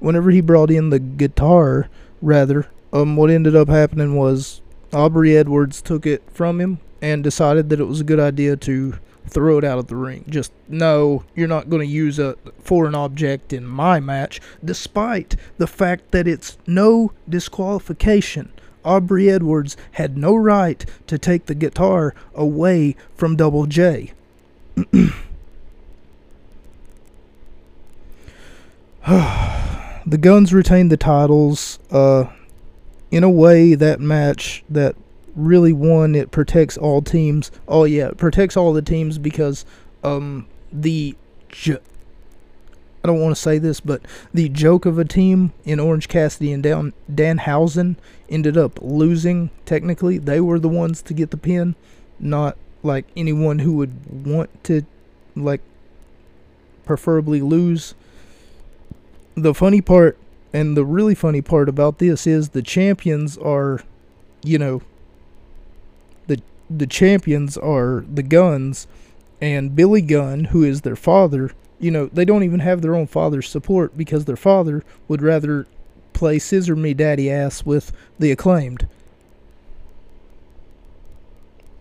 Whenever he brought in the guitar, rather, um, what ended up happening was Aubrey Edwards took it from him and decided that it was a good idea to throw it out of the ring. Just no, you're not going to use a foreign object in my match, despite the fact that it's no disqualification. Aubrey Edwards had no right to take the guitar away from Double J. the Guns retained the titles. Uh, in a way, that match that really won, it protects all teams. Oh yeah, it protects all the teams because um the ju- I don't want to say this, but the joke of a team in Orange Cassidy and Dan Danhausen ended up losing. Technically, they were the ones to get the pin, not like anyone who would want to, like, preferably lose. The funny part and the really funny part about this is the champions are, you know, the the champions are the Guns, and Billy Gunn, who is their father. You know, they don't even have their own father's support because their father would rather play scissor me daddy ass with the acclaimed,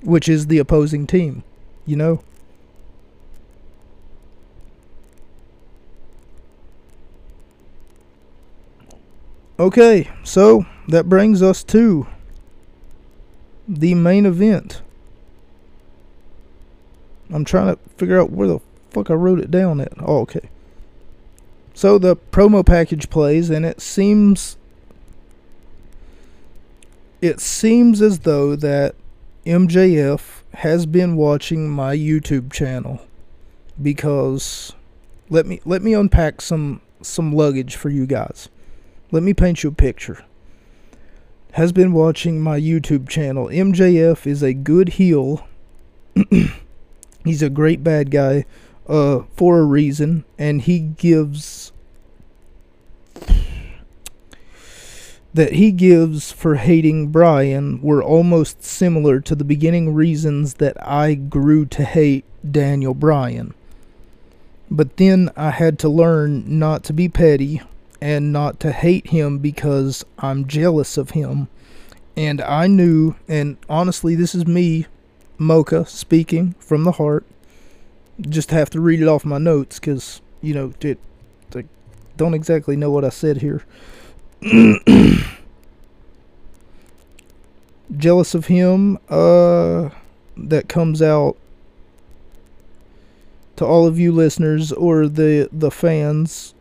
which is the opposing team. You know. Okay, so that brings us to the main event. I'm trying to figure out where the fuck I wrote it down at. Oh, okay. So the promo package plays, and it seems it seems as though that MJF has been watching my YouTube channel because let me let me unpack some some luggage for you guys. Let me paint you a picture. Has been watching my YouTube channel. MJF is a good heel. He's a great bad guy uh, for a reason, and he gives that he gives for hating Brian were almost similar to the beginning reasons that I grew to hate Daniel Bryan. But then I had to learn not to be petty and not to hate him because I'm jealous of him. And I knew, and honestly, this is me, Mocha, speaking from the heart. Just have to read it off my notes because, you know, it, I don't exactly know what I said here. jealous of him, uh, that comes out to all of you listeners or the the fans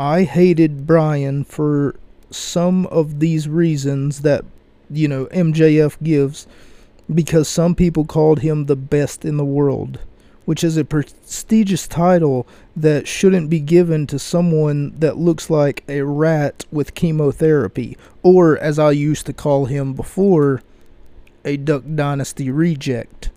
I hated Bryan for some of these reasons that, you know, MJF gives because some people called him the best in the world, which is a prestigious title that shouldn't be given to someone that looks like a rat with chemotherapy, or as I used to call him before, a Duck Dynasty reject.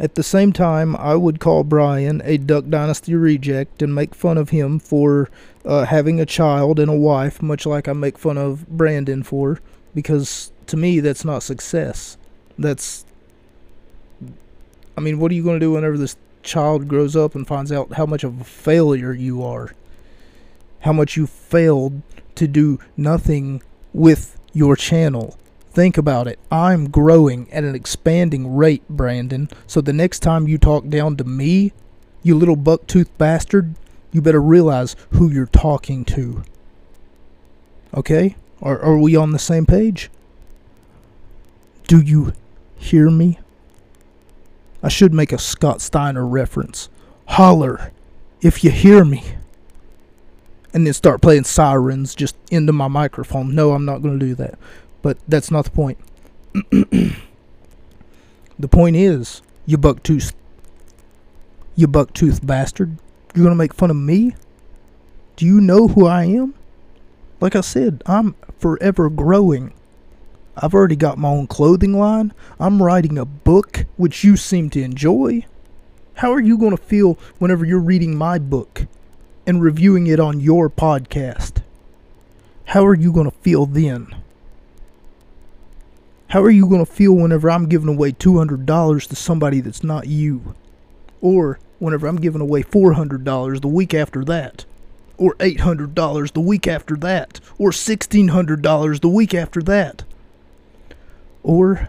At the same time, I would call Bryan a Duck Dynasty reject and make fun of him for uh, having a child and a wife, much like I make fun of Brandon for, because to me, that's not success. That's I mean, what are you going to do whenever this child grows up and finds out how much of a failure you are? How much you failed to do nothing with your channel. Think about it. I'm growing at an expanding rate, Brandon. So the next time you talk down to me, you little bucktooth bastard, you better realize who you're talking to. Okay? Are, are we on the same page? Do you hear me? I should make a Scott Steiner reference. Holler if you hear me. And then start playing sirens just into my microphone. No, I'm not going to do that. But that's not the point. the point is, you bucktooth, you bucktooth bastard. You're to make fun of me? Do you know who I am? Like I said, I'm forever growing. I've already got my own clothing line. I'm writing a book, which you seem to enjoy. How are you going to feel whenever you're reading my book and reviewing it on your podcast? How are you going to feel then? How are you going to feel whenever I'm giving away $200 to somebody that's not you? Or whenever I'm giving away $400 the week after that? Or $800 the week after that? Or $1,600 the week after that? Or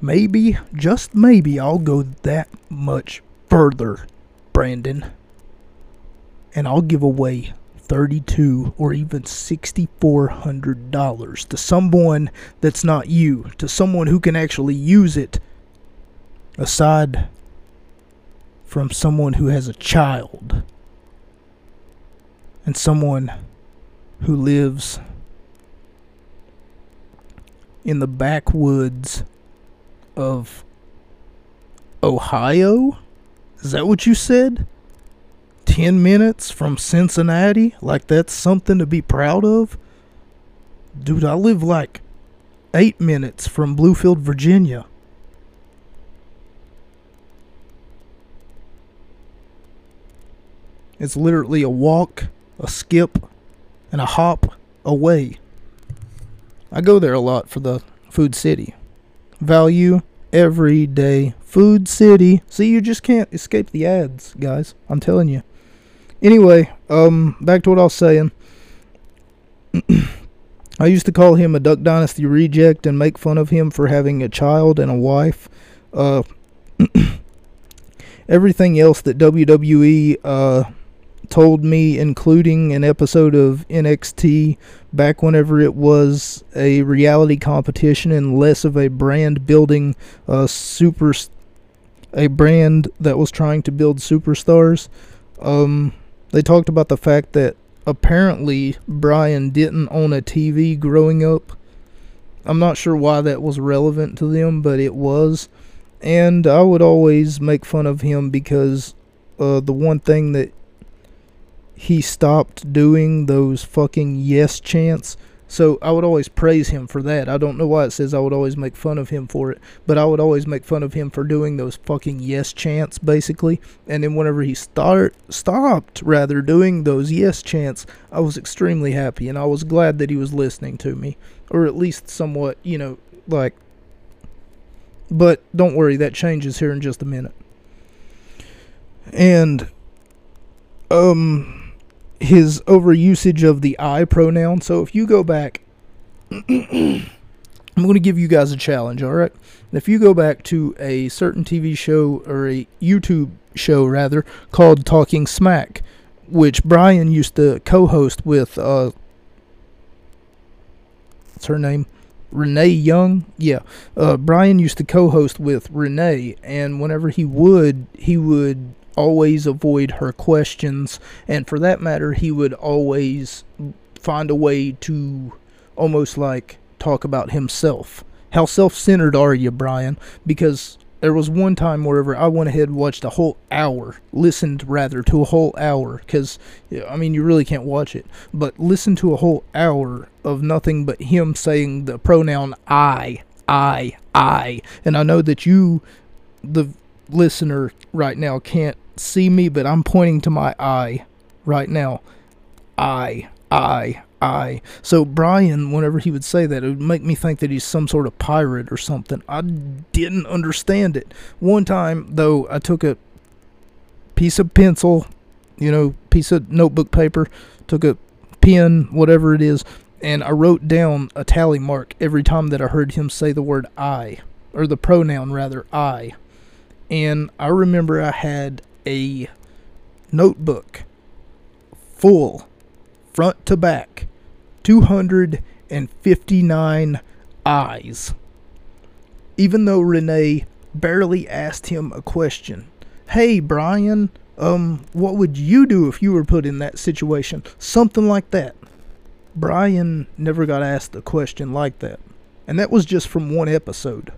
maybe, just maybe, I'll go that much further, Brandon. And I'll give away 32 or even $6400 to someone that's not you, to someone who can actually use it aside from someone who has a child and someone who lives in the backwoods of Ohio? Is that what you said? 10 minutes from Cincinnati? Like that's something to be proud of? Dude, I live like 8 minutes from Bluefield, Virginia. It's literally a walk, a skip, and a hop away. I go there a lot for the Food City. Value every day. Food City. See, you just can't escape the ads, guys. I'm telling you. Anyway, um, back to what I was saying. I used to call him a Duck Dynasty reject and make fun of him for having a child and a wife. Uh, everything else that WWE uh, told me, including an episode of NXT back whenever it was a reality competition and less of a brand building uh, super a brand that was trying to build superstars. Um, they talked about the fact that apparently Bryan didn't own a TV growing up. I'm not sure why that was relevant to them, but it was. And I would always make fun of him because uh, the one thing that he stopped doing those fucking yes chants. So I would always praise him for that. I don't know why it says I would always make fun of him for it, but I would always make fun of him for doing those fucking yes chants basically. And then whenever he start stopped rather doing those yes chants, I was extremely happy and I was glad that he was listening to me or at least somewhat, you know, like but don't worry, that changes here in just a minute. And um his overusage of the I pronoun. So if you go back, I'm going to give you guys a challenge, all right? If you go back to a certain TV show or a YouTube show rather called Talking Smack, which Bryan used to co-host with uh what's her name? Renee Young. Yeah. Uh Bryan used to co-host with Renee and whenever he would, he would always avoid her questions, and for that matter, he would always find a way to almost like talk about himself. How self centered are you, Bryan? Because there was one time wherever I went ahead and watched a whole hour, listened rather to a whole hour, because, I mean, you really can't watch it, but listen to a whole hour of nothing but him saying the pronoun I, I, I. And I know that you, the listener right now can't see me, but I'm pointing to my eye right now. I, I, I. So Bryan, whenever he would say that, it would make me think that he's some sort of pirate or something. I didn't understand it. One time, though, I took a piece of pencil, you know, piece of notebook paper, took a pen, whatever it is, and I wrote down a tally mark every time that I heard him say the word I, or the pronoun rather, I. And I remember I had a notebook full, front to back, 259 eyes. Even though Renee barely asked him a question. Hey, Bryan, um, what would you do if you were put in that situation? Something like that. Bryan never got asked a question like that. And that was just from one episode.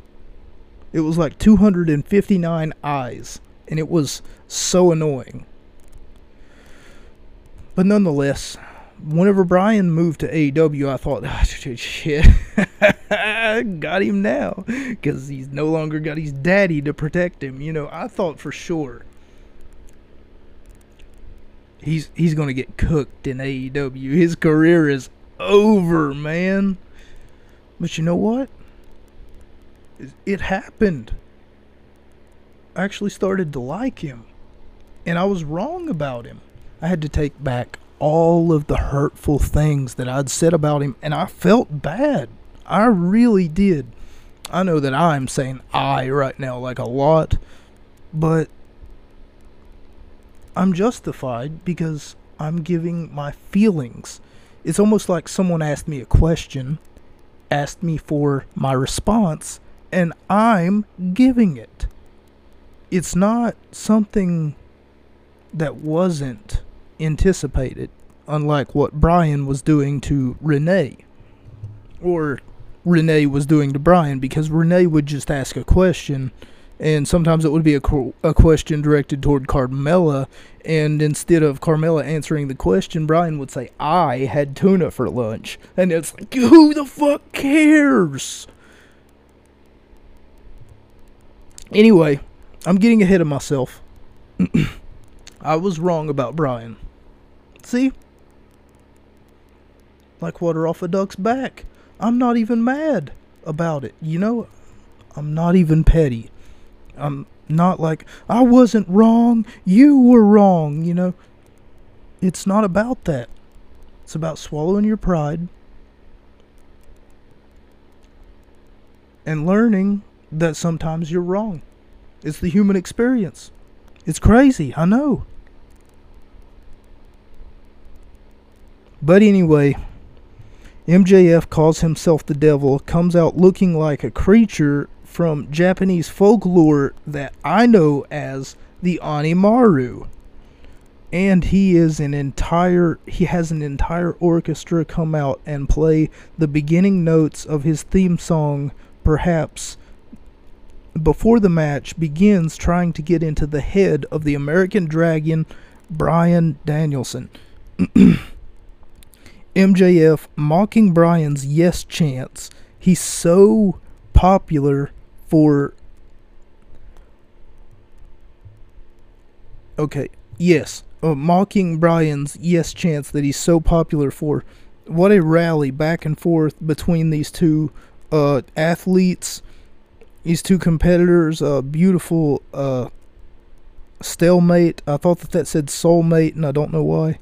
It was like 259 eyes. And it was so annoying. But nonetheless, whenever Bryan moved to AEW, I thought, oh, shit, got him now. Because he's no longer got his daddy to protect him. You know, I thought for sure he's he's gonna get cooked in AEW. His career is over, man. But you know what? It happened. Actually started to like him. And I was wrong about him. I had to take back all of the hurtful things that I'd said about him, and I felt bad. I really did. I know that I'm saying I right now like a lot, but I'm justified because I'm giving my feelings. It's almost like someone asked me a question, asked me for my response, and I'm giving it. It's not something that wasn't anticipated, unlike what Bryan was doing to Renee. Or Renee was doing to Bryan, because Renee would just ask a question and sometimes it would be a, a question directed toward Carmella, and instead of Carmella answering the question, Bryan would say, I had tuna for lunch. And it's like, who the fuck cares? Anyway, I'm getting ahead of myself. I was wrong about Bryan. See? Like water off a duck's back. I'm not even mad about it. You know, I'm not even petty. I'm not like I wasn't wrong, you were wrong, you know. It's not about that. It's about swallowing your pride and learning that sometimes you're wrong. It's the human experience. It's crazy, I know. But anyway, MJF calls himself the devil, comes out looking like a creature from Japanese folklore that I know as the Animaru. And he is an entire he has an entire orchestra come out and play the beginning notes of his theme song perhaps before the match begins trying to get into the head of the American Dragon Bryan Danielson. MJF mocking Bryan's yes chance. He's so popular for okay yes uh, mocking Bryan's yes chance that he's so popular for what a rally back and forth between these two uh, athletes these two competitors a beautiful uh, stalemate i thought that that said soulmate and i don't know why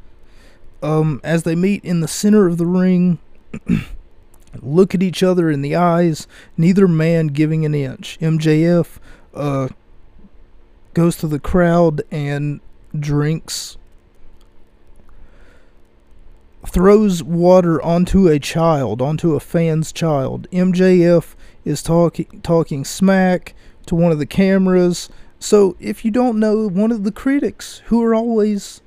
um, as they meet in the center of the ring look at each other in the eyes, neither man giving an inch. MJF uh, goes to the crowd and drinks, throws water onto a child, onto a fan's child. MJF is talking talking smack to one of the cameras. So if you don't know one of the critics who are always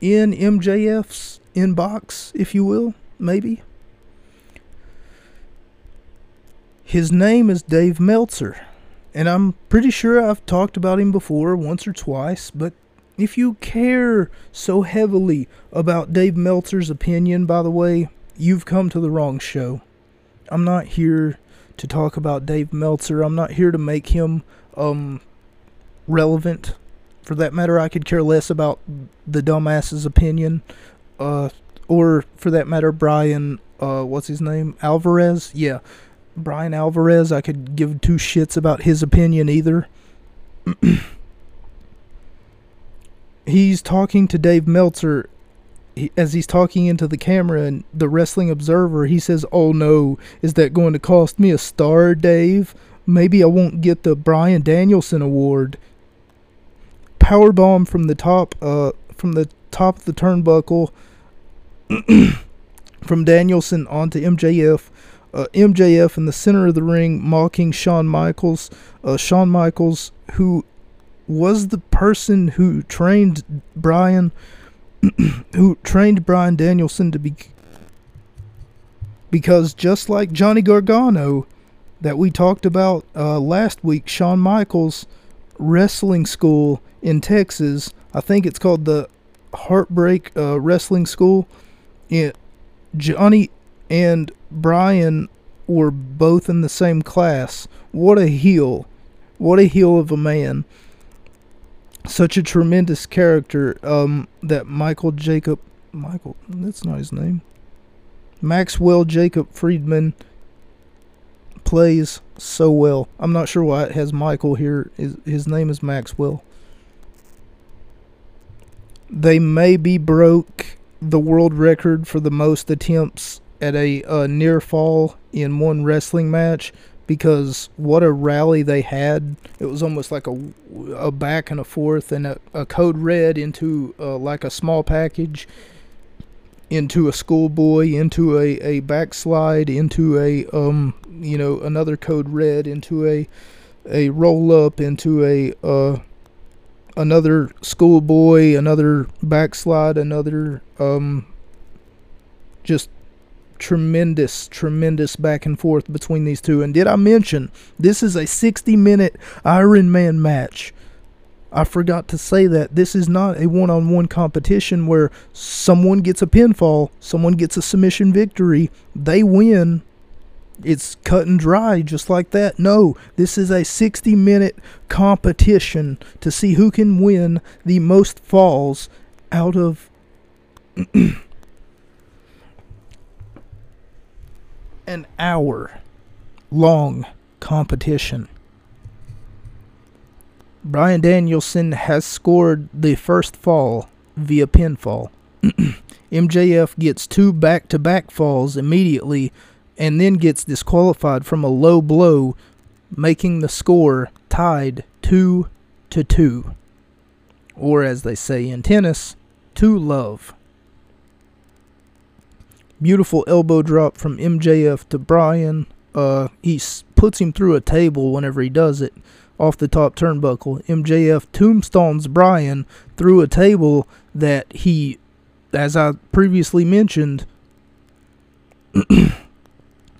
in MJF's inbox, if you will, maybe His name is Dave Meltzer, and I'm pretty sure I've talked about him before once or twice, but if you care so heavily about Dave Meltzer's opinion, by the way, you've come to the wrong show. I'm not here to talk about Dave Meltzer. I'm not here to make him um relevant. For that matter, I could care less about the dumbass's opinion uh or for that matter, Bryan. Uh, what's his name? Alvarez. Yeah, Bryan Alvarez. I could give two shits about his opinion either. he's talking to Dave Meltzer as he's talking into the camera and the wrestling observer he says oh no. Is that going to cost me a star dave? Maybe i won't get the Bryan danielson award. Power bomb from the top uh from the top of the turnbuckle from danielson onto mjf uh, mjf in the center of the ring mocking shawn michaels. Uh, shawn michaels who was the person who trained Bryan, who trained Bryan Danielson to be. Because just like Johnny Gargano, that we talked about uh, last week, Shawn Michaels wrestling school in Texas, I think it's called the Heartbreak uh, Wrestling School. It, Johnny and Bryan were both in the same class. What a heel. What a heel of a man such a tremendous character um, that Michael Jacob Michael that's not his name Maxwell Jacob Friedman plays so well. I'm not sure why it has Michael here. His, his name is Maxwell. They maybe broke the world record for the most attempts at a, a near fall in one wrestling match because what a rally they had. It was almost like a, a back and a forth and a, a code red into uh, like a small package, into a schoolboy, into a, a backslide, into a, um, you know, another code red, into a, a roll up, into a, uh, another schoolboy, another backslide, another, um, just tremendous, tremendous back and forth between these two. And did I mention this is a 60 minute Iron Man match? I forgot to say that this is not a one on one competition where someone gets a pinfall, someone gets a submission victory, they win. It's cut and dry just like that. No, this is a 60 minute competition to see who can win the most falls out of an hour long competition. Bryan Danielson has scored the first fall via pinfall. MJF gets two back to back falls immediately and then gets disqualified from a low blow, making the score tied 2 to 2. Or as they say in tennis, 2 love. Beautiful elbow drop from MJF to Bryan. Uh, he puts him through a table whenever he does it off the top turnbuckle. MJF tombstones Bryan through a table that he, as I previously mentioned,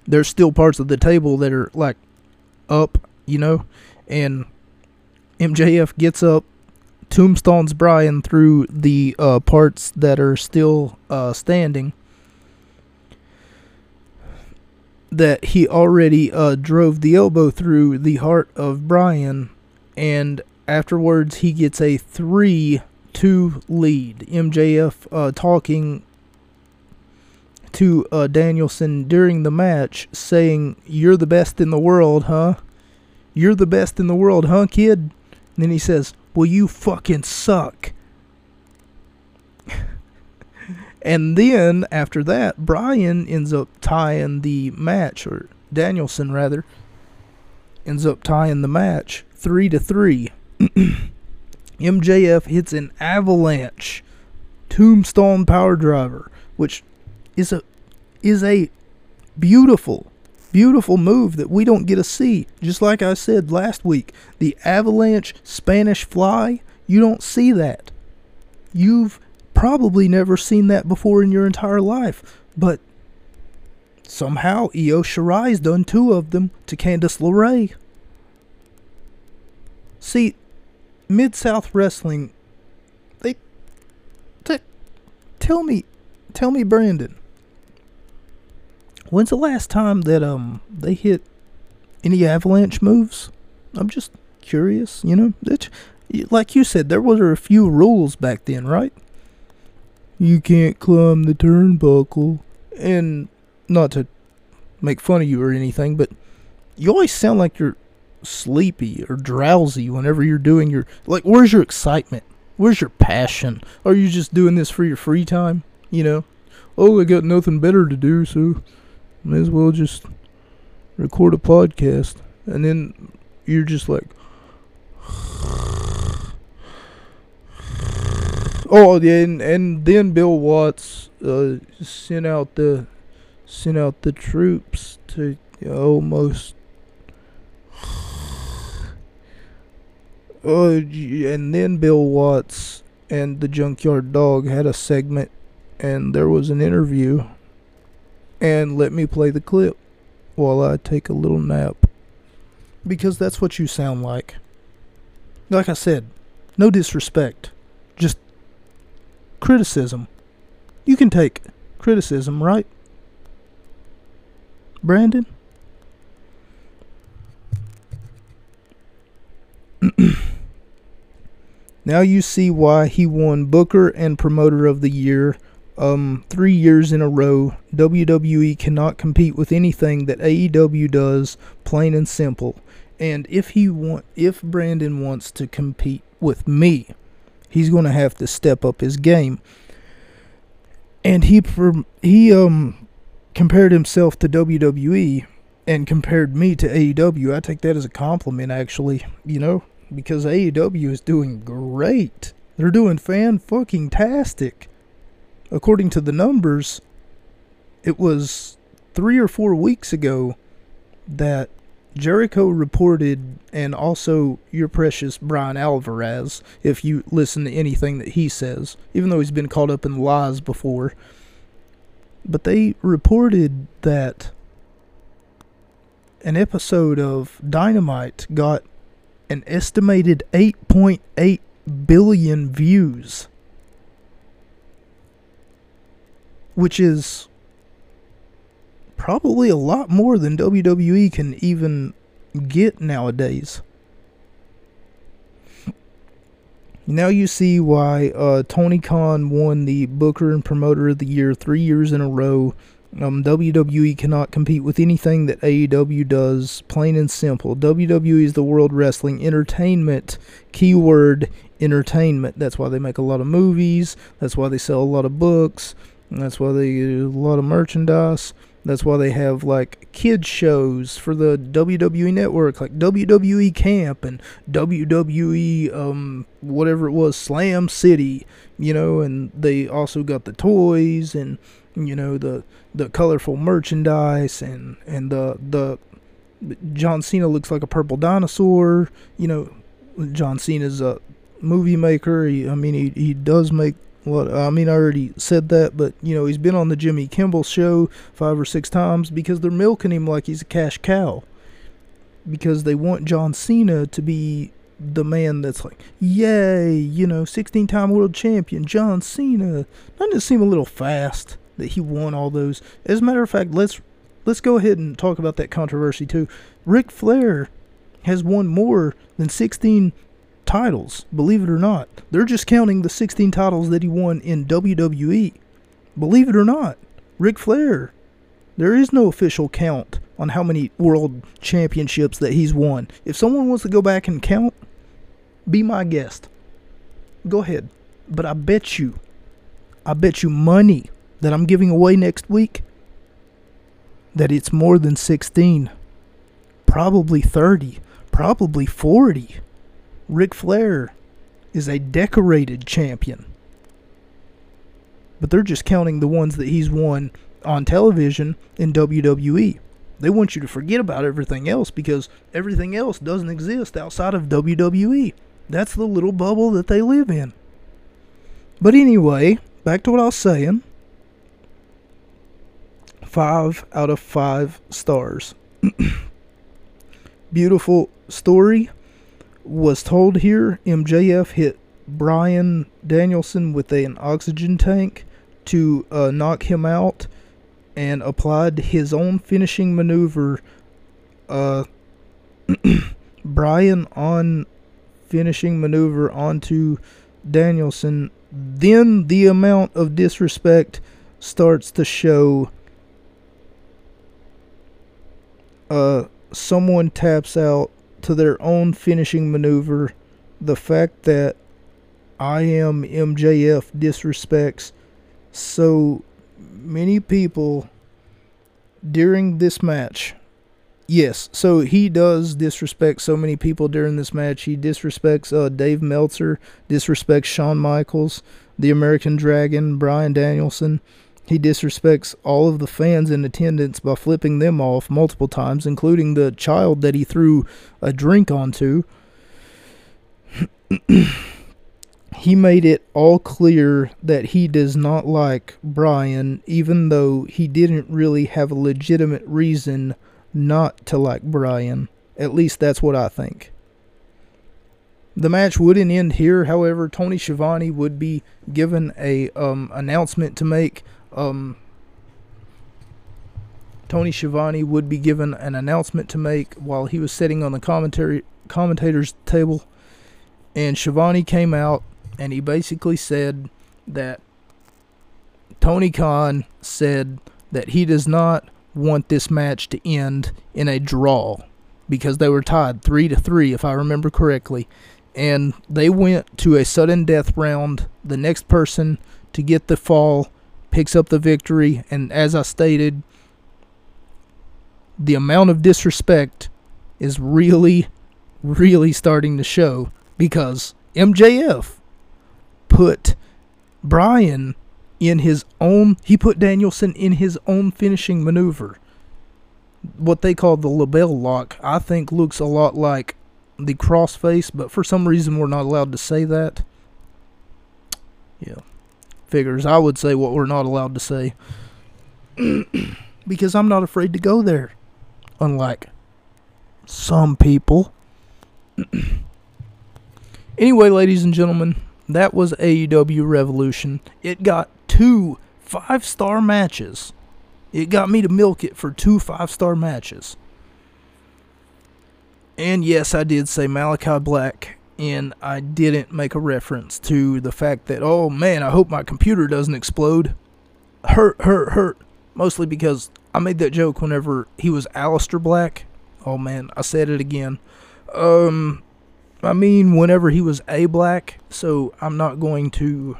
there's still parts of the table that are like up, you know, and MJF gets up, tombstones Bryan through the uh, parts that are still uh, standing that he already uh, drove the elbow through the heart of Bryan, and afterwards he gets a 3 2 lead. MJF uh, talking to uh, Danielson during the match, saying, You're the best in the world, huh? You're the best in the world, huh, kid? And then he says, Well, you fucking suck. And then after that, Bryan ends up tying the match, or Danielson rather, ends up tying the match three to three. MJF hits an avalanche tombstone power driver, which is a is a beautiful, beautiful move that we don't get to see. Just like I said last week, the avalanche Spanish fly, you don't see that. You've probably never seen that before in your entire life, but somehow Io Shirai's done two of them to Candice LeRae. See, Mid South Wrestling, they, tell me, tell me, Brandon, when's the last time that um they hit any avalanche moves? I'm just curious, you know. It's, like you said, there were a few rules back then, right? You can't climb the turnbuckle. And not to make fun of you or anything, but you always sound like you're sleepy or drowsy whenever you're doing your like where's your excitement? Where's your passion? Are you just doing this for your free time? You know? Oh, I got nothing better to do, so may as well just record a podcast. And then you're just like Oh yeah, and, and then Bill Watts uh, sent out the sent out the troops to almost uh, and then Bill Watts and the Junkyard Dog had a segment, and there was an interview. And let me play the clip while I take a little nap. Because that's what you sound like. Like I said, no disrespect, just criticism. You can take criticism, right? Brandon? now you see why he won Booker and Promoter of the Year um, three years in a row. WWE cannot compete with anything that AEW does, plain and simple. And if he want, if Brandon wants to compete with me, he's going to have to step up his game. And he he um compared himself to WWE and compared me to AEW. I take that as a compliment, actually. You know, because AEW is doing great. They're doing fan fucking tastic. According to the numbers, it was three or four weeks ago that Jericho reported, and also your precious Bryan Alvarez, if you listen to anything that he says, even though he's been caught up in lies before. But they reported that an episode of Dynamite got an estimated 8.8 billion views, which is probably a lot more than WWE can even get nowadays. Now you see why uh, Tony Khan won the Booker and Promoter of the Year three years in a row. Um, WWE cannot compete with anything that AEW does, plain and simple. WWE is the World Wrestling Entertainment, keyword entertainment. That's why they make a lot of movies, that's why they sell a lot of books, that's why they do a lot of merchandise. That's why they have like kids shows for the WWE network, like WWE Camp and WWE um whatever it was, Slam City, you know, and they also got the toys and you know the the colorful merchandise and and the the John Cena looks like a purple dinosaur, you know, John Cena's a movie maker. He, I mean, he he does make well, I mean, I already said that, but you know, he's been on the Jimmy Kimmel show five or six times because they're milking him like he's a cash cow. Because they want John Cena to be the man that's like, yay, you know, 16 time world champion, John Cena. Doesn't it seem a little fast that he won all those? As a matter of fact, let's let's go ahead and talk about that controversy too. Ric Flair has won more than 16 titles, believe it or not. They're just counting the 16 titles that he won in WWE. Believe it or not, Ric Flair. There is no official count on how many world championships that he's won. If someone wants to go back and count, be my guest. Go ahead. But I bet you, I bet you money that I'm giving away next week that it's more than 16. Probably 30. Probably 40. Ric Flair is a decorated champion. But they're just counting the ones that he's won on television in WWE. They want you to forget about everything else because everything else doesn't exist outside of WWE. That's the little bubble that they live in. But anyway, back to what I was saying. Five out of five stars. Beautiful story was told here MJF hit Bryan Danielson with an oxygen tank to uh, knock him out and applied his own finishing maneuver. Uh, Bryan on finishing maneuver onto Danielson then the amount of disrespect starts to show. Uh, someone taps out to their own finishing maneuver. The fact that I am MJF disrespects so many people during this match. Yes, so he does disrespect so many people during this match. He disrespects uh, Dave Meltzer, disrespects Shawn Michaels, the American Dragon, Bryan Danielson. He disrespects all of the fans in attendance by flipping them off multiple times, including the child that he threw a drink onto. he made it all clear that he does not like Bryan, even though he didn't really have a legitimate reason not to like Bryan. At least that's what I think. The match wouldn't end here, however. Tony Schiavone would be given a um, announcement to make. Um, Tony Schiavone would be given an announcement to make while he was sitting on the commentary commentator's table, and Schiavone came out and he basically said that Tony Khan said that he does not want this match to end in a draw because they were tied 3 to 3 if I remember correctly. And they went to a sudden death round. The next person to get the fall picks up the victory and as I stated the amount of disrespect is really really starting to show because MJF put Bryan in his own he put Danielson in his own finishing maneuver. What they call the LeBell Lock, I think looks a lot like the crossface, but for some reason we're not allowed to say that. Yeah. Figures I would say what we're not allowed to say. because I'm not afraid to go there. Unlike some people. anyway, ladies and gentlemen, that was AEW Revolution. It got two five star matches. It got me to milk it for two five star matches. And yes, I did say Malachi Black, and I didn't make a reference to the fact that, oh man, I hope my computer doesn't explode. Hurt, hurt, hurt. Mostly because I made that joke whenever he was Aleister Black. Oh man, I said it again. Um, I mean, whenever he was a black, so I'm not going to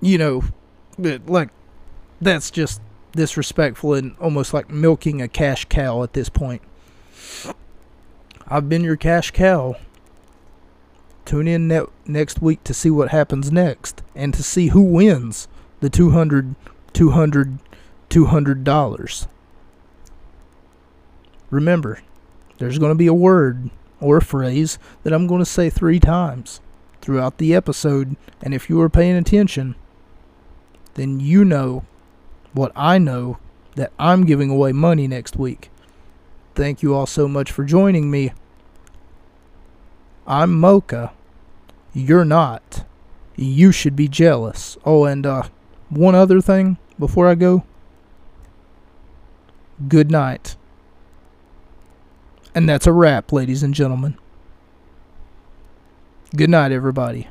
you know, like that's just disrespectful and almost like milking a cash cow at this point. I've been your cash cow. Tune in ne- next week to see what happens next and to see who wins the 200 200 200 dollars. Remember, there's going to be a word or a phrase that I'm going to say 3 times throughout the episode and if you are paying attention, then you know what I know that I'm giving away money next week. Thank you all so much for joining me. I'm Mocha. You're not. You should be jealous. Oh, and uh, one other thing before I go. Good night. And that's a wrap, ladies and gentlemen. Good night, everybody.